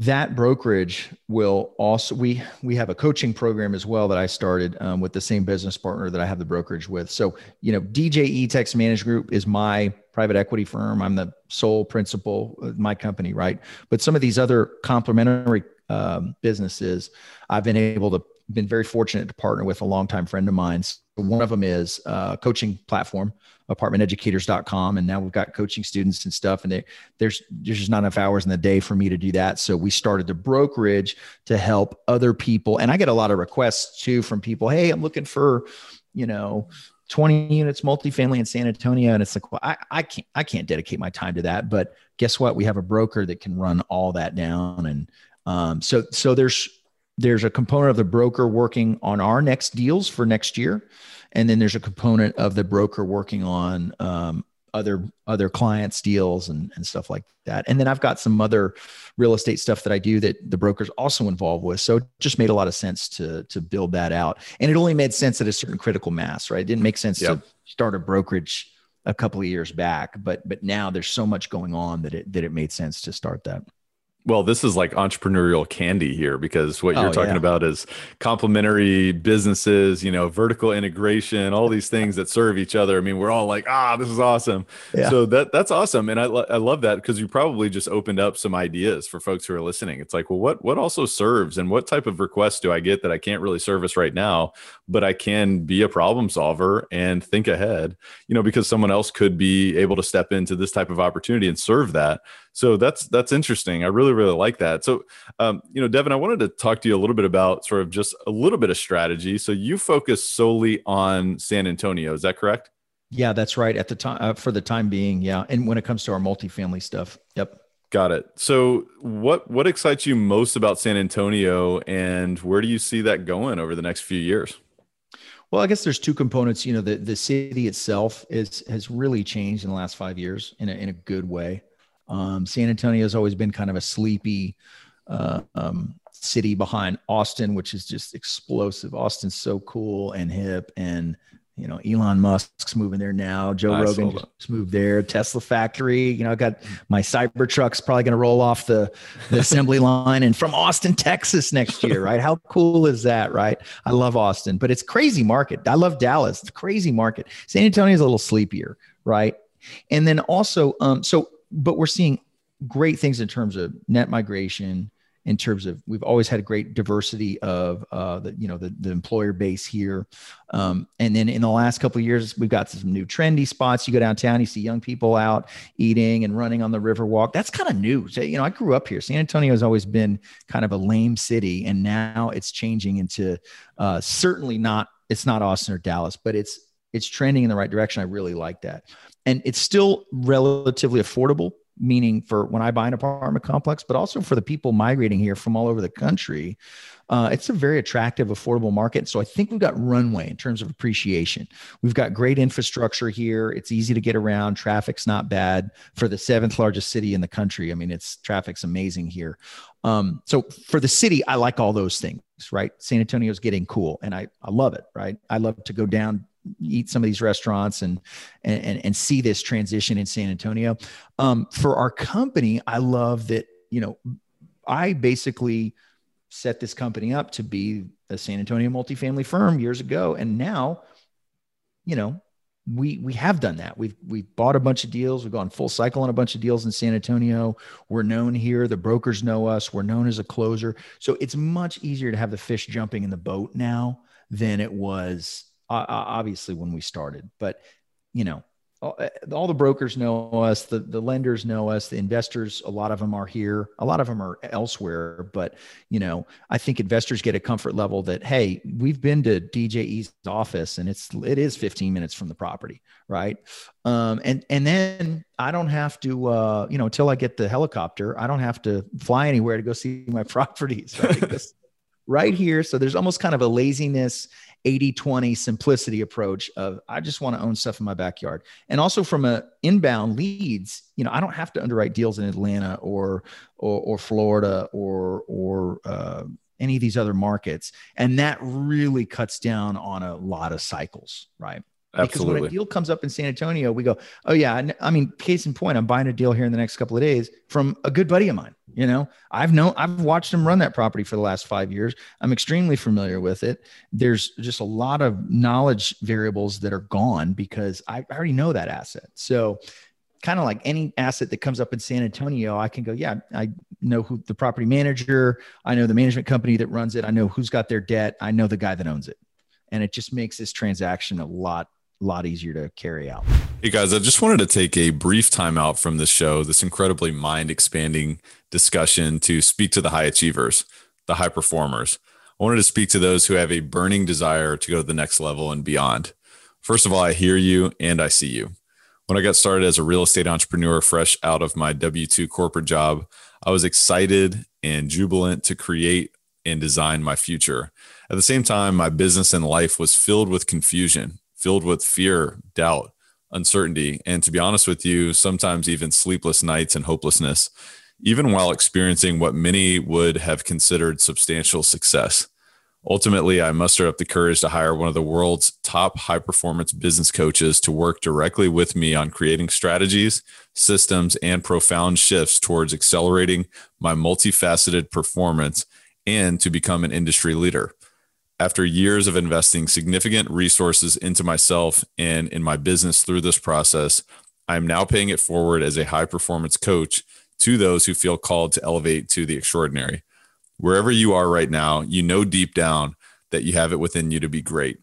C: that brokerage will also we we have a coaching program as well that I started um, with the same business partner that I have the brokerage with. So you know, DJE Texas Managed Group is my private equity firm. I'm the sole principal of my company, right? But some of these other complementary um, businesses, I've been able to been very fortunate to partner with a longtime friend of mine. One of them is a coaching platform, apartmenteducators.com. And now we've got coaching students and stuff. And they, there's, there's just not enough hours in the day for me to do that. So we started the brokerage to help other people. And I get a lot of requests too from people. Hey, I'm looking for, you know, 20 units multifamily in San Antonio. And it's like, well, I, I can't, I can't dedicate my time to that. But guess what? We have a broker that can run all that down. And um, so, so there's, there's a component of the broker working on our next deals for next year and then there's a component of the broker working on um, other other clients deals and, and stuff like that. And then i've got some other real estate stuff that i do that the broker's also involved with. So it just made a lot of sense to to build that out. And it only made sense at a certain critical mass right? It didn't make sense yep. to start a brokerage a couple of years back but but now there's so much going on that it that it made sense to start that
B: well, this is like entrepreneurial candy here because what you're oh, talking yeah. about is complementary businesses, you know, vertical integration, all these things that serve each other. I mean, we're all like, ah, this is awesome. Yeah. So that that's awesome, and I I love that because you probably just opened up some ideas for folks who are listening. It's like, well, what what also serves, and what type of requests do I get that I can't really service right now, but I can be a problem solver and think ahead, you know, because someone else could be able to step into this type of opportunity and serve that. So that's that's interesting. I really really like that. So, um, you know, Devin, I wanted to talk to you a little bit about sort of just a little bit of strategy. So you focus solely on San Antonio, is that correct?
C: Yeah, that's right. At the time, uh, for the time being, yeah. And when it comes to our multifamily stuff, yep.
B: Got it. So, what what excites you most about San Antonio, and where do you see that going over the next few years?
C: Well, I guess there's two components. You know, the the city itself is has really changed in the last five years in a in a good way. Um, San Antonio has always been kind of a sleepy uh, um, city behind Austin, which is just explosive. Austin's so cool and hip, and you know Elon Musk's moving there now. Joe I Rogan just moved there. Tesla factory. You know, I got my Cybertruck's probably going to roll off the, the assembly line and from Austin, Texas next year. Right? How cool is that? Right? I love Austin, but it's crazy market. I love Dallas. It's crazy market. San Antonio's a little sleepier, right? And then also, um, so but we're seeing great things in terms of net migration in terms of we've always had a great diversity of uh, the you know the, the employer base here. Um, and then in the last couple of years we've got some new trendy spots. You go downtown you see young people out eating and running on the river walk that's kind of new. So, you know i grew up here. San antonio has always been kind of a lame city and now it's changing into uh, certainly not it's not austin or dallas but it's it's trending in the right direction. I really like that and it's still relatively affordable meaning for when i buy an apartment complex but also for the people migrating here from all over the country uh, it's a very attractive affordable market. So i think we've got runway in terms of appreciation. We've got great infrastructure here. It's easy to get around. Traffic's not bad for the seventh largest city in the country. I mean it's traffic's amazing here. Um, so for the city i like all those things right? San antonio's getting cool and i, I love it right? I love to go down eat some of these restaurants and and and see this transition in San Antonio. Um, for our company, I love that you know I basically set this company up to be a San Antonio multifamily firm years ago, and now you know, we we have done that. We've we've bought a bunch of deals. We've gone full cycle on a bunch of deals in San Antonio. We're known here. The brokers know us. We're known as a closer. So it's much easier to have the fish jumping in the boat now than it was uh, obviously when we started. But you know, all, all, the brokers know us, the, the lenders know us, the investors, a lot of them are here, a lot of them are elsewhere. But, you know, I think investors get a comfort level that, hey, we've been to DJE's office and it's, it is 15 minutes from the property. Right. Um, and, and then I don't have to, uh, you know, until I get the helicopter, I don't have to fly anywhere to go see my properties. Right? right here. So there's almost kind of a laziness 80 20 simplicity approach of I just want to own stuff in my backyard. And also from a inbound leads, you know, I don't have to underwrite deals in Atlanta or or, or Florida or or uh, any of these other markets. And that really cuts down on a lot of cycles, right? Because when a deal comes up in San Antonio, we go, oh yeah. I mean, case in point, I'm buying a deal here in the next couple of days from a good buddy of mine. You know, I've known, I've watched him run that property for the last five years. I'm extremely familiar with it. There's just a lot of knowledge variables that are gone because I already know that asset. So kind of like any asset that comes up in San Antonio, I can go, yeah, I know who the property manager, I know the management company that runs it, I know who's got their debt, I know the guy that owns it. And it just makes this transaction a lot a lot easier to carry out.
B: Hey guys, I just wanted to take a brief time out from this show, this incredibly mind expanding discussion to speak to the high achievers, the high performers. I wanted to speak to those who have a burning desire to go to the next level and beyond. First of all, I hear you and I see you. When I got started as a real estate entrepreneur fresh out of my W 2 corporate job, I was excited and jubilant to create and design my future. At the same time, my business and life was filled with confusion filled with fear, doubt, uncertainty, and to be honest with you, sometimes even sleepless nights and hopelessness, even while experiencing what many would have considered substantial success. Ultimately, I mustered up the courage to hire one of the world's top high performance business coaches to work directly with me on creating strategies, systems, and profound shifts towards accelerating my multifaceted performance and to become an industry leader after years of investing significant resources into myself and in my business through this process, I'm now paying it forward as a high performance coach to those who feel called to elevate to the extraordinary. Wherever you are right now, you know deep down that you have it within you to be great.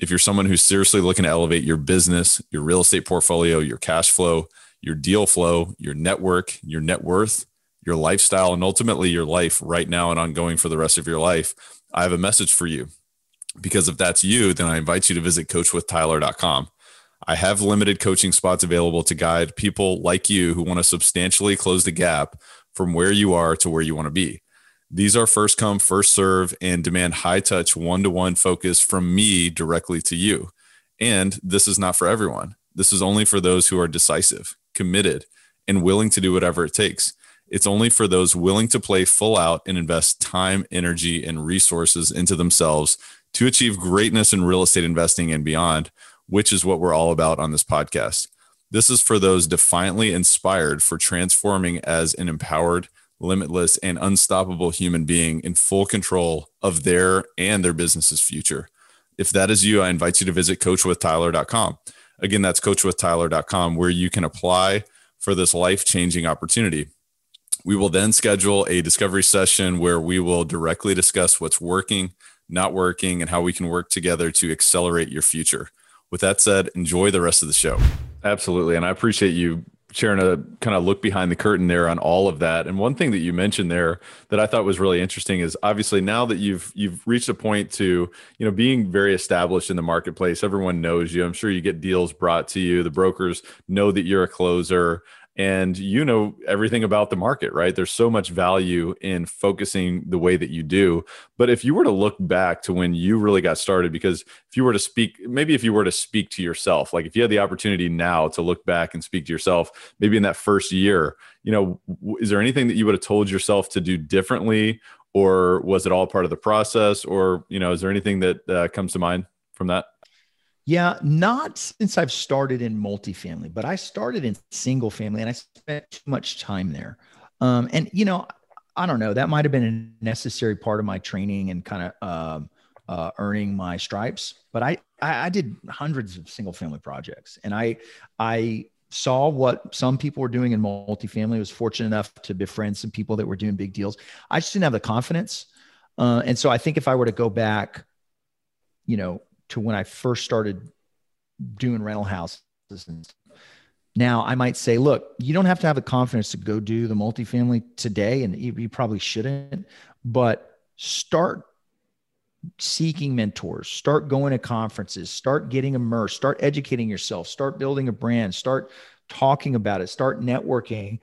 B: If you're someone who's seriously looking to elevate your business, your real estate portfolio, your cash flow, your deal flow, your network, your net worth, your lifestyle, and ultimately your life right now and ongoing for the rest of your life, I have a message for you. Because if that's you, then I invite you to visit coachwithtyler.com. I have limited coaching spots available to guide people like you who want to substantially close the gap from where you are to where you want to be. These are first come, first serve, and demand high touch, one to one focus from me directly to you. And this is not for everyone. This is only for those who are decisive, committed, and willing to do whatever it takes. It's only for those willing to play full out and invest time, energy, and resources into themselves to achieve greatness in real estate investing and beyond, which is what we're all about on this podcast. This is for those defiantly inspired for transforming as an empowered, limitless, and unstoppable human being in full control of their and their business's future. If that is you, I invite you to visit coachwithtyler.com. Again, that's coachwithtyler.com, where you can apply for this life changing opportunity. We will then schedule a discovery session where we will directly discuss what's working, not working, and how we can work together to accelerate your future. With that said, enjoy the rest of the show. Absolutely. And I appreciate you sharing a kind of look behind the curtain there on all of that. And one thing that you mentioned there that I thought was really interesting is obviously now that you've you've reached a point to, you know, being very established in the marketplace, everyone knows you. I'm sure you get deals brought to you. The brokers know that you're a closer and you know everything about the market, right? There's so much value in focusing the way that you do. But if you were to look back to when you really got started, because if you were to speak, maybe if you were to speak to yourself, like if you had the opportunity now to look back and speak to yourself, maybe in that first year, you know, is there anything that you would have told yourself to do differently? Or was it all part of the process? Or, you know, is there anything that uh, comes to mind from that?
C: Yeah, not since I've started in multifamily, but I started in single family and I spent too much time there. Um, and you know, I don't know, that might have been a necessary part of my training and kind of um, uh, earning my stripes. But I, I, I did hundreds of single family projects, and I, I saw what some people were doing in multifamily. I was fortunate enough to befriend some people that were doing big deals. I just didn't have the confidence, uh, and so I think if I were to go back, you know, to when I first started doing rental houses now, I might say, look, you don't have to have the confidence to go do the multifamily today, and you, you probably shouldn't, but start seeking mentors, start going to conferences, start getting immersed, start educating yourself, start building a brand, start talking about it, start networking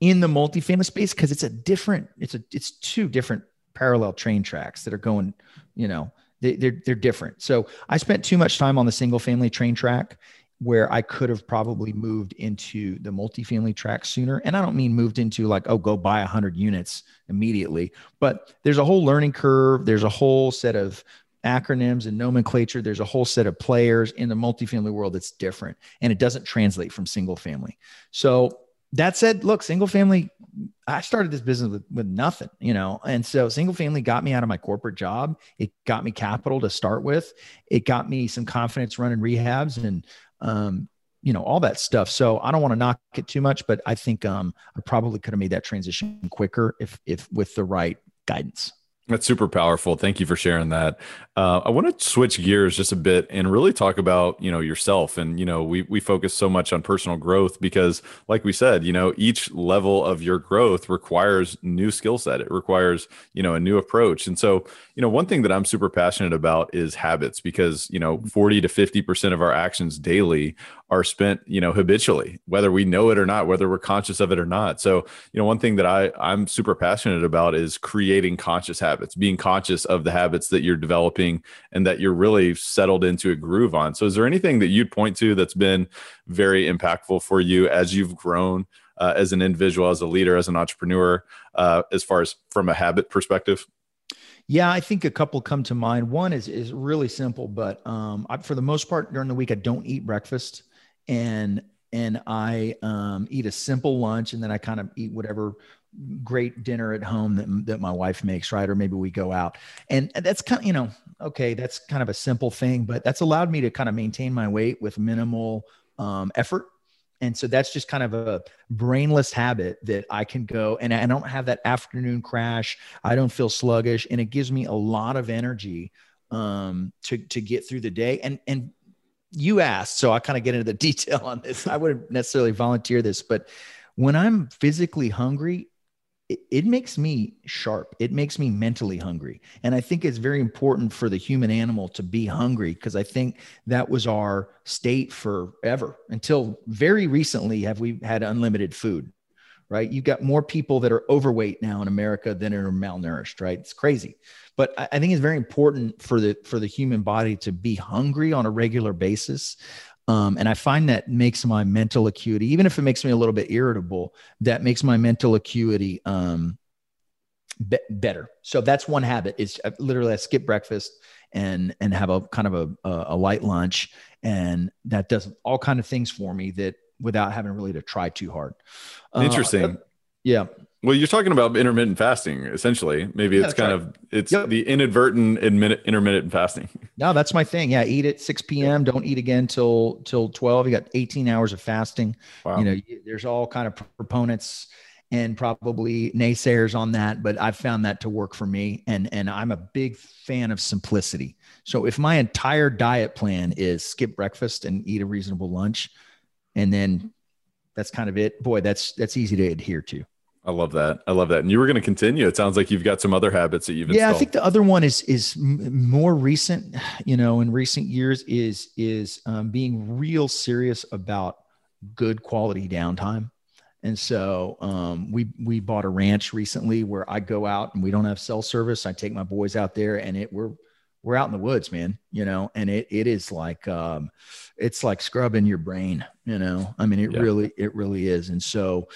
C: in the multifamily space because it's a different, it's a it's two different parallel train tracks that are going, you know, they, they're they're different. So I spent too much time on the single family train track where I could have probably moved into the multifamily track sooner. And I don't mean moved into like, oh, go buy 100 units immediately, but there's a whole learning curve. There's a whole set of acronyms and nomenclature. There's a whole set of players in the multifamily world that's different and it doesn't translate from single family. So that said, look, single family, I started this business with, with nothing, you know, and so single family got me out of my corporate job. It got me capital to start with. It got me some confidence running rehabs and um, you know, all that stuff. So I don't want to knock it too much, but I think um, I probably could have made that transition quicker if if with the right guidance.
B: That's super powerful. Thank you for sharing that. Uh, I want to switch gears just a bit and really talk about you know yourself. And you know we we focus so much on personal growth because, like we said, you know each level of your growth requires new skill set. It requires you know a new approach. And so you know one thing that I'm super passionate about is habits because you know 40 to 50 percent of our actions daily are spent you know habitually, whether we know it or not, whether we're conscious of it or not. So you know one thing that I I'm super passionate about is creating conscious habits being conscious of the habits that you're developing and that you're really settled into a groove on. So, is there anything that you'd point to that's been very impactful for you as you've grown uh, as an individual, as a leader, as an entrepreneur, uh, as far as from a habit perspective?
C: Yeah, I think a couple come to mind. One is is really simple, but um, I, for the most part during the week, I don't eat breakfast, and and I um, eat a simple lunch, and then I kind of eat whatever great dinner at home that, that my wife makes, right? Or maybe we go out. And that's kind of, you know, okay, that's kind of a simple thing, but that's allowed me to kind of maintain my weight with minimal um, effort. And so that's just kind of a brainless habit that I can go and I don't have that afternoon crash. I don't feel sluggish and it gives me a lot of energy um, to, to get through the day. And, and you asked, so I kind of get into the detail on this. I wouldn't necessarily volunteer this, but when I'm physically hungry, it, it makes me sharp. It makes me mentally hungry. And I think it's very important for the human animal to be hungry because I think that was our state forever until very recently have we had unlimited food right? You've got more people that are overweight now in America than are malnourished, right? It's crazy. But I, think it's very important for the for the human body to be hungry on a regular basis. Um, and I find that makes my mental acuity, even if it makes me a little bit irritable, that makes my mental acuity um, be- better. So that's one habit is uh, literally I skip breakfast and and have a kind of a, a light lunch, and that does all kind of things for me that without having really to try too hard.
B: Uh, Interesting.
C: Uh, yeah.
B: Well, you're talking about intermittent fasting, essentially. Maybe yeah, it's kind right. of it's yep. the inadvertent intermittent fasting.
C: No, that's my thing. Yeah, eat at 6 p.m. Don't eat again till till 12. You got 18 hours of fasting. Wow. You know, there's all kind of proponents and probably naysayers on that, but I've found that to work for me. And and I'm a big fan of simplicity. So if my entire diet plan is skip breakfast and eat a reasonable lunch, and then that's kind of it. Boy, that's that's easy to adhere to.
B: I love that. I love that. And you were going to continue. It sounds like you've got some other habits that you've.
C: Yeah, installed. I think the other one is is more recent. You know, in recent years, is is um, being real serious about good quality downtime. And so um, we we bought a ranch recently where I go out and we don't have cell service. I take my boys out there and it we're we're out in the woods, man. You know, and it it is like um, it's like scrubbing your brain. You know, I mean, it yeah. really it really is. And so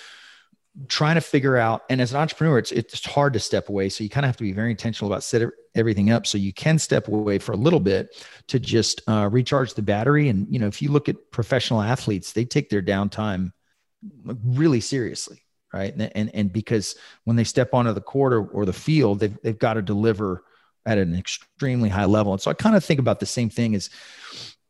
C: trying to figure out and as an entrepreneur it's it's hard to step away. So you kind of have to be very intentional about set everything up so you can step away for a little bit to just uh, recharge the battery. And you know if you look at professional athletes they take their downtime really seriously right? And and, and because when they step onto the court or, or the field they've, they've got to deliver at an extremely high level. And so I kind of think about the same thing as,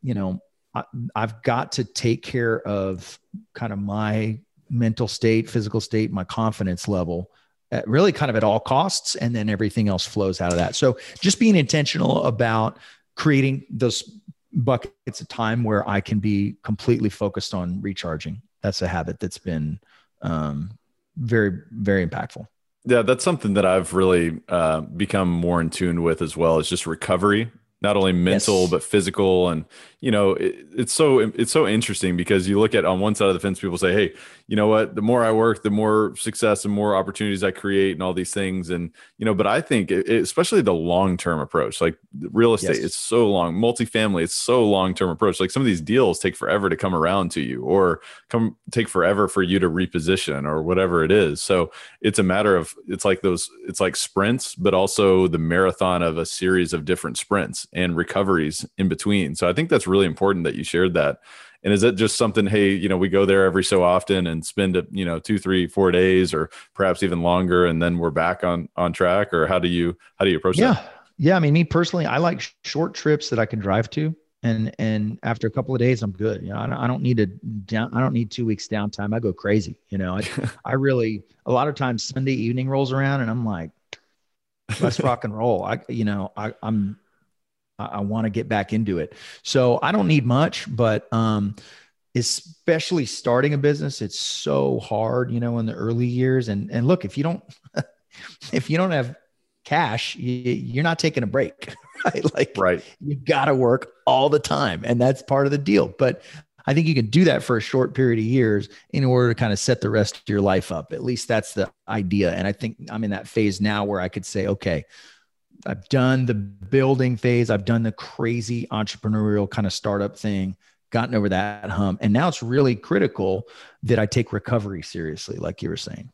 C: you know, I, I've got to take care of kind of my mental state, physical state, my confidence level at really kind of at all costs. And then everything else flows out of that. So just being intentional about creating those buckets of time where I can be completely focused on recharging. That's a habit that's been um, very, very impactful.
B: Yeah, that's something that I've really uh, become more in tune with as well. Is just recovery not only mental yes. but physical and you know it, it's so it's so interesting because you look at on one side of the fence people say hey you know what the more i work the more success and more opportunities i create and all these things and you know but i think it, especially the long term approach like real estate yes. it's so long multifamily it's so long term approach like some of these deals take forever to come around to you or come take forever for you to reposition or whatever it is so it's a matter of it's like those it's like sprints but also the marathon of a series of different sprints and recoveries in between. So I think that's really important that you shared that. And is it just something, hey, you know, we go there every so often and spend, you know, two, three, four days or perhaps even longer, and then we're back on on track? Or how do you how do you approach that?
C: yeah.
B: that?
C: Yeah. I mean, me personally, I like short trips that I can drive to. And and after a couple of days, I'm good. You know, I don't, I don't need to down. I don't need two weeks downtime. I go crazy. You know, I, I really a lot of times Sunday evening rolls around and I'm like, let's rock and roll. I you know I I'm I, I want to get back into it. So I don't need much, but um, especially starting a business, it's so hard, you know, in the early years. And and look, if you don't if you don't have cash, you, are not taking a break, right? Like,
B: right.
C: you got to work all the time, and that's part of the deal. But I think you can do that for a short period of years in order to kind of set the rest of your life up. At least that's the idea. And I think I'm in that phase now where I could say, okay, I've done the building phase. I've done the crazy entrepreneurial kind of startup thing, gotten over that hump. And now it's really critical that I take recovery seriously, like you were saying.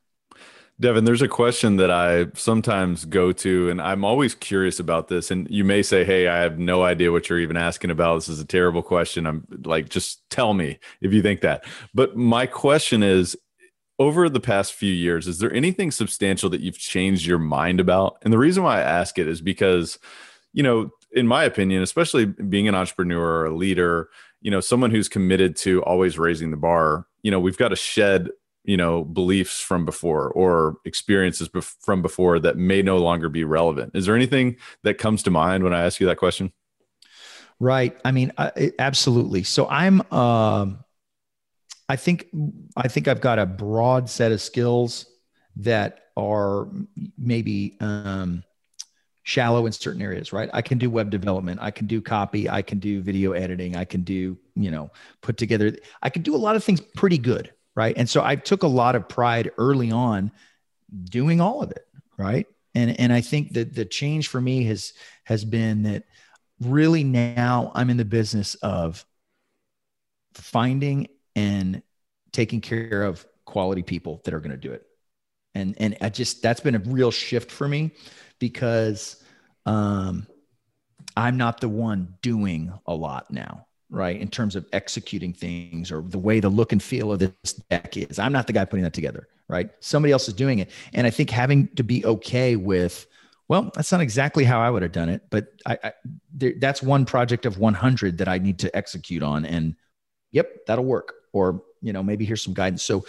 B: Devin, there's a question that I sometimes go to, and I'm always curious about this. And you may say, Hey, I have no idea what you're even asking about. This is a terrible question. I'm like, just tell me if you think that. But my question is over the past few years, is there anything substantial that you've changed your mind about? And the reason why I ask it is because, you know, in my opinion, especially being an entrepreneur or a leader, you know, someone who's committed to always raising the bar, you know, we've got to shed, you know, beliefs from before or experiences bef- from before that may no longer be relevant. Is there anything that comes to mind when I ask you that question?
C: Right. I mean, I, absolutely. So I'm, um, I think I think I've got a broad set of skills that are maybe um, shallow in certain areas, right? I can do web development, I can do copy, I can do video editing, I can do, you know, put together, I can do a lot of things pretty good, right? And so I took a lot of pride early on doing all of it, right? And and I think that the change for me has has been that really now I'm in the business of finding and taking care of quality people that are going to do it. And and I just that's been a real shift for me because um I'm not the one doing a lot now, right? In terms of executing things or the way the look and feel of this deck is. I'm not the guy putting that together, right? Somebody else is doing it. And I think having to be okay with well, that's not exactly how I would have done it, but I, I there, that's one project of 100 that I need to execute on, and yep, that'll work or you know maybe here's some guidance. So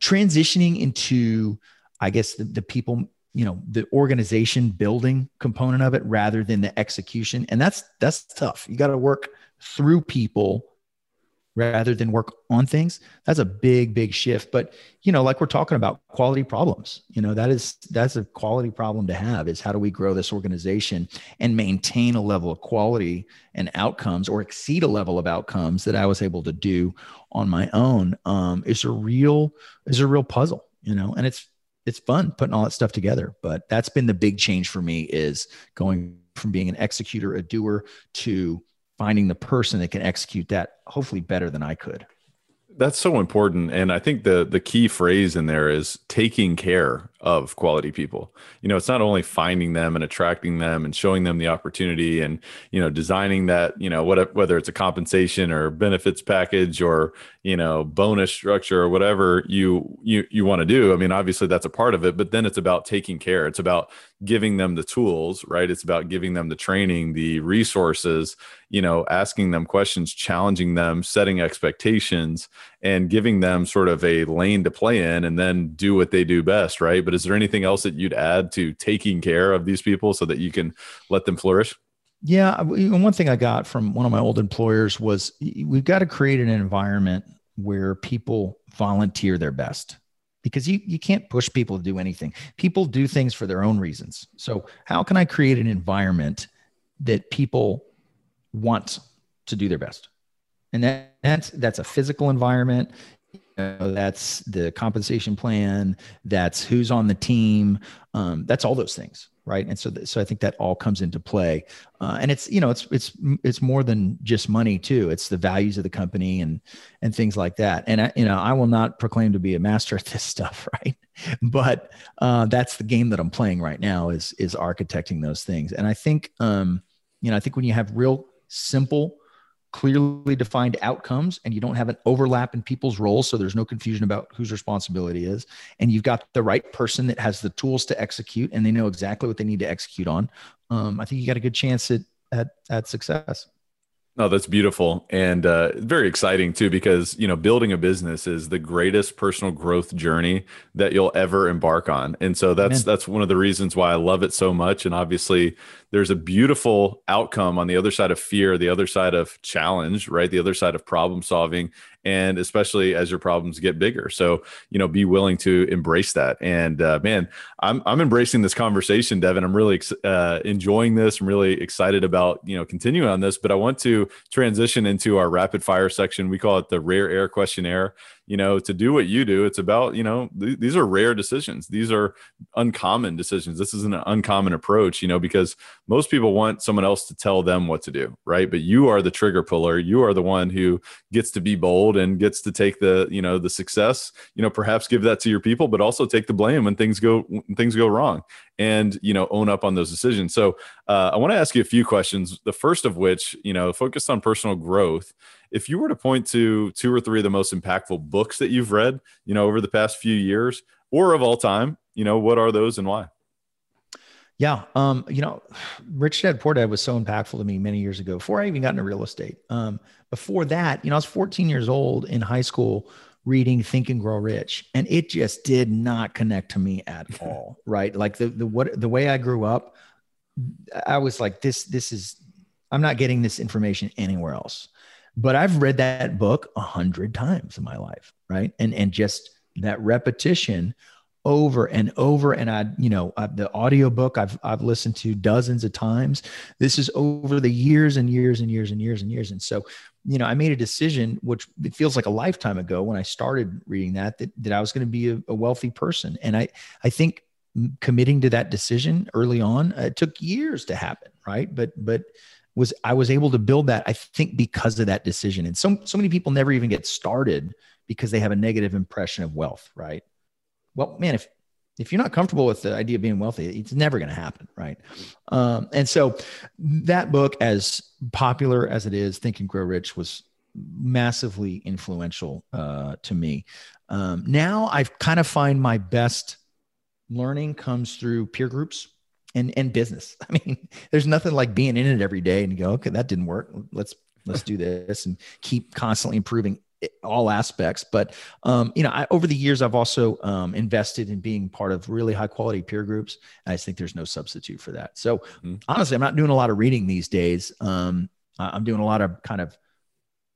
C: transitioning into i guess the, the people you know the organization building component of it rather than the execution. And that's that's tough. You got to work through people rather than work on things that's a big big shift. But you know like we're talking about quality problems you know that is that's a quality problem to have is how do we grow this organization and maintain a level of quality and outcomes or exceed a level of outcomes that i was able to do on my own um, is a real is a real puzzle you know and it's it's fun putting all that stuff together. But that's been the big change for me is going from being an executor a doer to finding the person that can execute that hopefully better than I could.
B: That's so important, and I think the the key phrase in there is taking care of quality people. You know, it's not only finding them and attracting them and showing them the opportunity and, you know, designing that, you know, what, whether it's a compensation or benefits package or, you know, bonus structure or whatever you, you, you want to do. I mean, obviously that's a part of it, but then it's about taking care. It's about giving them the tools, right? It's about giving them the training, the resources, you know, asking them questions, challenging them, setting expectations and giving them sort of a lane to play in and then do what they do best, right? But is there anything else that you'd add to taking care of these people so that you can let them flourish?
C: Yeah, one thing I got from one of my old employers was we've got to create an environment where people volunteer their best because you you can't push people to do anything. People do things for their own reasons. So, how can I create an environment that people want to do their best? And that, that's that's a physical environment. You know, that's the compensation plan. That's who's on the team. Um, that's all those things right? And so th- so i think that all comes into play. Uh, and it's you know it's it's it's more than just money too. It's the values of the company and and things like that. And I, you know i will not proclaim to be a master at this stuff right? But uh, that's the game that i'm playing right now is is architecting those things. And i think um you know i think when you have real simple clearly defined outcomes and you don't have an overlap in people's roles so there's no confusion about whose responsibility is. And you've got the right person that has the tools to execute and they know exactly what they need to execute on. Um, i think you got a good chance at at, at success
B: no, that's beautiful and uh, very exciting too, because you know building a business is the greatest personal growth journey that you'll ever embark on, and so that's Amen. that's one of the reasons why I love it so much. And obviously, there's a beautiful outcome on the other side of fear, the other side of challenge, right? The other side of problem solving, and especially as your problems get bigger. So, you know, be willing to embrace that. And uh, man, I'm I'm embracing this conversation, Devin. I'm really uh, enjoying this. I'm really excited about you know continuing on this. But I want to transition into our rapid fire section. We call it the rare air questionnaire you know to do what you do it's about you know th- these are rare decisions. These are uncommon decisions. This is an uncommon approach you know because most people want someone else to tell them what to do right? But you are the trigger puller. You are the one who gets to be bold and gets to take the you know the success you know perhaps give that to your people but also take the blame when things go when things go wrong and you know own up on those decisions. So uh, i want to ask you a few questions the first of which you know focused on personal growth if you were to point to two or three of the most impactful books that you've read, you know, over the past few years or of all time, you know, what are those and why?
C: Yeah. Um, you know, Rich Dad Poor Dad was so impactful to me many years ago before I even got into real estate. Um, before that, you know, I was 14 years old in high school reading Think and Grow Rich, and it just did not connect to me at all. Right. Like the the what the way I grew up, I was like, this, this is I'm not getting this information anywhere else but I've read that book a hundred times in my life, right? And and just that repetition over and over. And i you know uh, the audiobook i've i've listened to dozens of times. This is over the years and years and years and years and years. And so you know i made a decision which it feels like a lifetime ago when i started reading that that, that i was going to be a, a, wealthy person. And i i think committing to that decision early on it took years to happen right? But but was I was able to build that I think because of that decision. And so so many people never even get started because they have a negative impression of wealth, right? Well, man, if if you're not comfortable with the idea of being wealthy, it's never going to happen, right? Um, and so that book, as popular as it is, Think and Grow Rich, was massively influential uh, to me. Um, now I kind of find my best learning comes through peer groups and and business. I mean, there's nothing like being in it every day and go, okay, that didn't work. Let's let's do this and keep constantly improving all aspects. But um, you know, I, over the years, I've also um, invested in being part of really high quality peer groups. I think there's no substitute for that. So mm-hmm. honestly, I'm not doing a lot of reading these days. Um, I'm doing a lot of kind of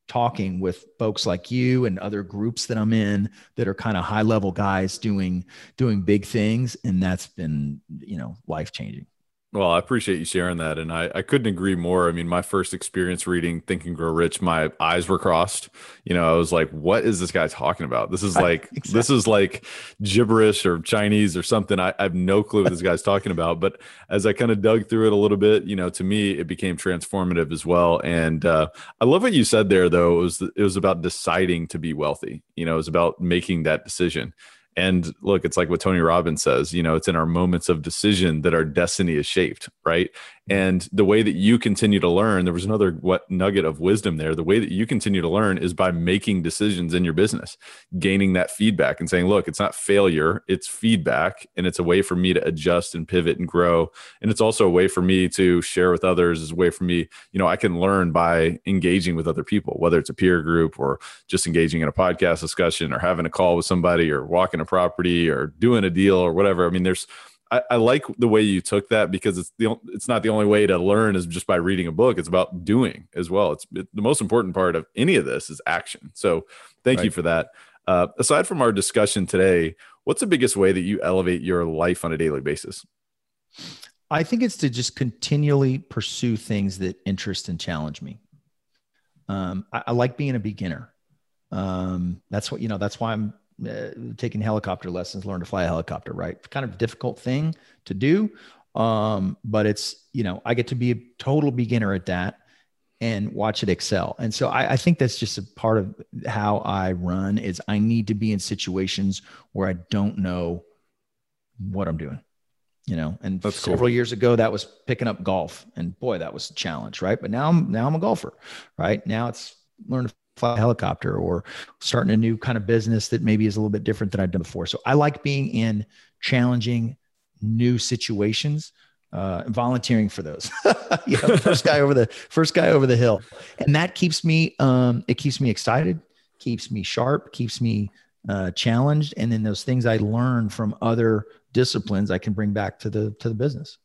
C: talking with folks like you and other groups that I'm in that are kind of high level guys doing doing big things and that's been you know life changing
B: well, I appreciate you sharing that. And I, I couldn't agree more. I mean, my first experience reading Think and Grow Rich, my eyes were crossed. You know, I was like, what is this guy talking about? This is like, exactly. this is like gibberish or Chinese or something. I, I have no clue what this guy's talking about. But as I kind of dug through it a little bit, you know, to me, it became transformative as well. And uh, I love what you said there, though. It was, it was about deciding to be wealthy. You know, it was about making that decision And look, it's like what Tony Robbins says, you know, it's in our moments of decision that our destiny is shaped, right? And the way that you continue to learn, there was another what nugget of wisdom there. The way that you continue to learn is by making decisions in your business, gaining that feedback and saying, look, it's not failure, it's feedback. And it's a way for me to adjust and pivot and grow. And it's also a way for me to share with others, is a way for me, you know, I can learn by engaging with other people, whether it's a peer group or just engaging in a podcast discussion or having a call with somebody or walking a property or doing a deal or whatever. I mean, there's I, I, like the way you took that because it's the it's not the only way to learn is just by reading a book. It's about doing as well. It's it, the most important part of any of this is action. So thank right. you for that. Uh, aside from our discussion today, what's the biggest way that you elevate your life on a daily basis?
C: I think it's to just continually pursue things that interest and challenge me. Um, I, I, like being a beginner. Um, that's what you know. That's why I'm uh, taking helicopter lessons, learn to fly a helicopter, right? Kind of difficult thing to do. Um, but it's, you know, I get to be a total beginner at that and watch it excel. And so I, I think that's just a part of how I run is I need to be in situations where I don't know what I'm doing you know and That's several cool. years ago that was picking up golf and boy that was a challenge right but now i'm now i'm a golfer right now it's learn to fly a helicopter or starting a new kind of business that maybe is a little bit different than I've done before. So I like being in challenging new situations, uh, volunteering for those. you know, first guy over the first guy over the hill, and that keeps me um, it keeps me excited, keeps me sharp, keeps me uh, challenged, and then those things I learn from other disciplines I can bring back to the to the business.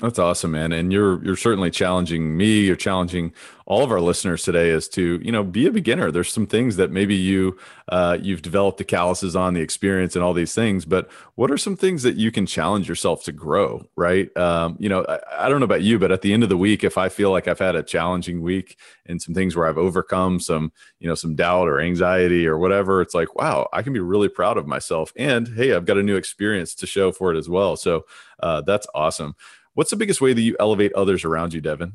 B: That's awesome, man. And you're you're certainly challenging me. You're challenging all of our listeners today is to you know be a beginner. There's some things that maybe you uh, you've developed the calluses on the experience and all these things, but what are some things that you can challenge yourself to grow? Right? Um, you know, I, I don't know about you, but at the end of the week, if I feel like I've had a challenging week and some things where I've overcome some you know some doubt or anxiety or whatever, it's like wow, I can be really proud of myself. And hey, I've got a new experience to show for it as well. So uh, that's awesome. What's the biggest way that you elevate others around you, Devin?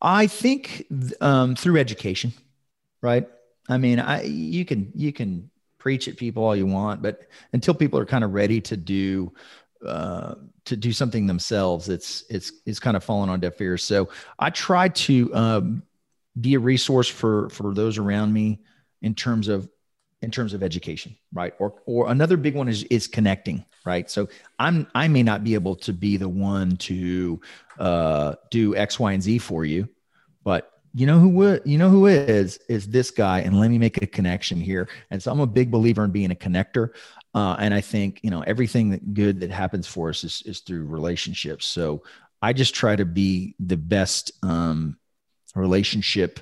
C: I think um, through education, right? I mean, I you can you can preach at people all you want, but until people are kind of ready to do uh, to do something themselves, it's it's it's kind of falling on deaf ears. So I try to um, be a resource for for those around me in terms of in terms of education, right? Or or another big one is is connecting, right? So I'm I may not be able to be the one to uh, do X, Y, and Z for you, but you know who would you know who is is this guy, and let me make a connection here. And so I'm a big believer in being a connector, uh, and I think you know everything that good that happens for us is is through relationships. So I just try to be the best um, relationship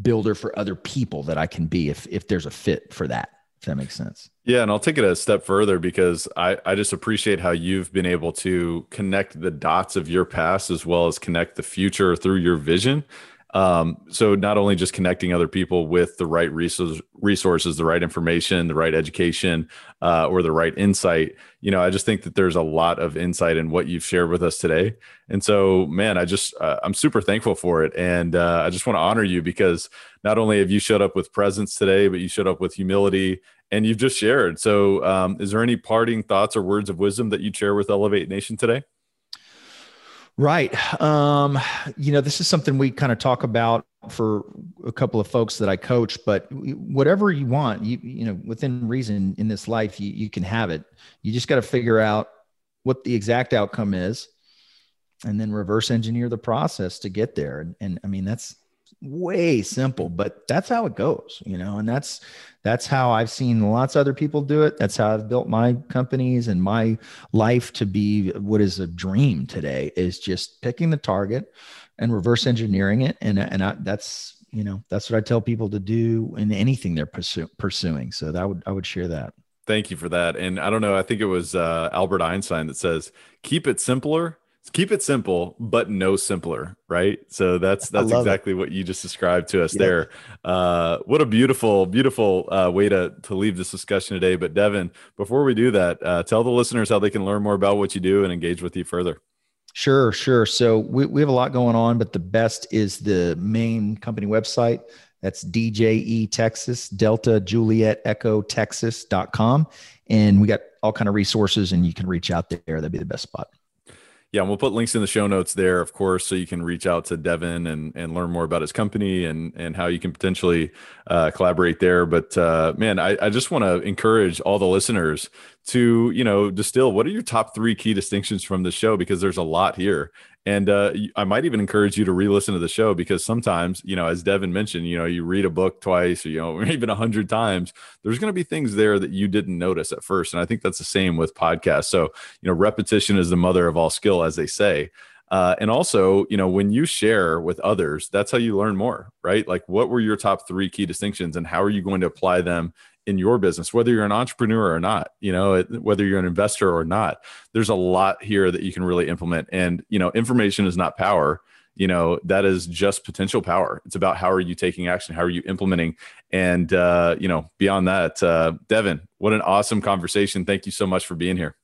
C: builder for other people that I can be if if there's a fit for that. That makes sense.
B: Yeah, and I'll take it a step further because I I just appreciate how you've been able to connect the dots of your past as well as connect the future through your vision. Um, so not only just connecting other people with the right resources, the right information, the right education, uh, or the right insight, you know, I just think that there's a lot of insight in what you've shared with us today. And so, man, I just uh, I'm super thankful for it, and uh, I just want to honor you because not only have you showed up with presence today, but you showed up with humility, and you've just shared. So, um, is there any parting thoughts or words of wisdom that you'd share with Elevate Nation today?
C: Right. Um, you know, this is something we kind of talk about for a couple of folks that I coach, but whatever you want, you, you know, within reason in this life, you, you can have it. You just got to figure out what the exact outcome is and then reverse engineer the process to get there. And, and I mean, that's way simple, but that's how it goes, you know, and that's that's how I've seen lots of other people do it. That's how I've built my companies and my life to be what is a dream today is just picking the target and reverse engineering it. And, and I, that's, you know, that's what I tell people to do in anything they're pursue, pursuing. So that would, I would share that.
B: Thank you for that. And I don't know, I think it was uh, Albert Einstein that says, keep it simpler keep it simple but no simpler right so that's that's exactly it. what you just described to us there uh, what a beautiful beautiful uh, way to to leave this discussion today but devin before we do that uh, tell the listeners how they can learn more about what you do and engage with you further
C: sure sure so we, we have a lot going on but the best is the main company website That's DJE Texas, Delta Juliet Echo Texas.com. And we got all kind of resources and you can reach out there. That'd be the best spot.
B: Yeah, and we'll put links in the show notes there, of course, so you can reach out to Devin and and learn more about his company and and how you can potentially uh, collaborate there. But uh, man, I, I just want to encourage all the listeners to you know distill what are your top three key distinctions from the show because there's a lot here and uh, I might even encourage you to re-listen to the show because sometimes, you know, as Devin mentioned, you know, you read a book twice or you know, or even a hundred times. There's going to be things there that you didn't notice at first, and I think that's the same with podcasts. So, you know, repetition is the mother of all skill, as they say. Uh, and also, you know, when you share with others, that's how you learn more, right? Like, what were your top three key distinctions, and how are you going to apply them in your business, whether you're an entrepreneur or not, you know, whether you're an investor or not, there's a lot here that you can really implement. And, you know, information is not power. You know, that is just potential power. It's about how are you taking action? How are you implementing? And, uh, you know, beyond that, uh, Devin, what an awesome conversation. Thank you so much for being here.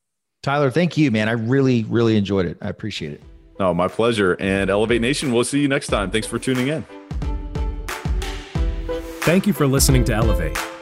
C: Tyler, thank you, man. I really, really enjoyed it. I appreciate it.
B: Oh, my pleasure. And Elevate Nation, we'll see you next time. Thanks for tuning in.
A: Thank you for listening to Elevate.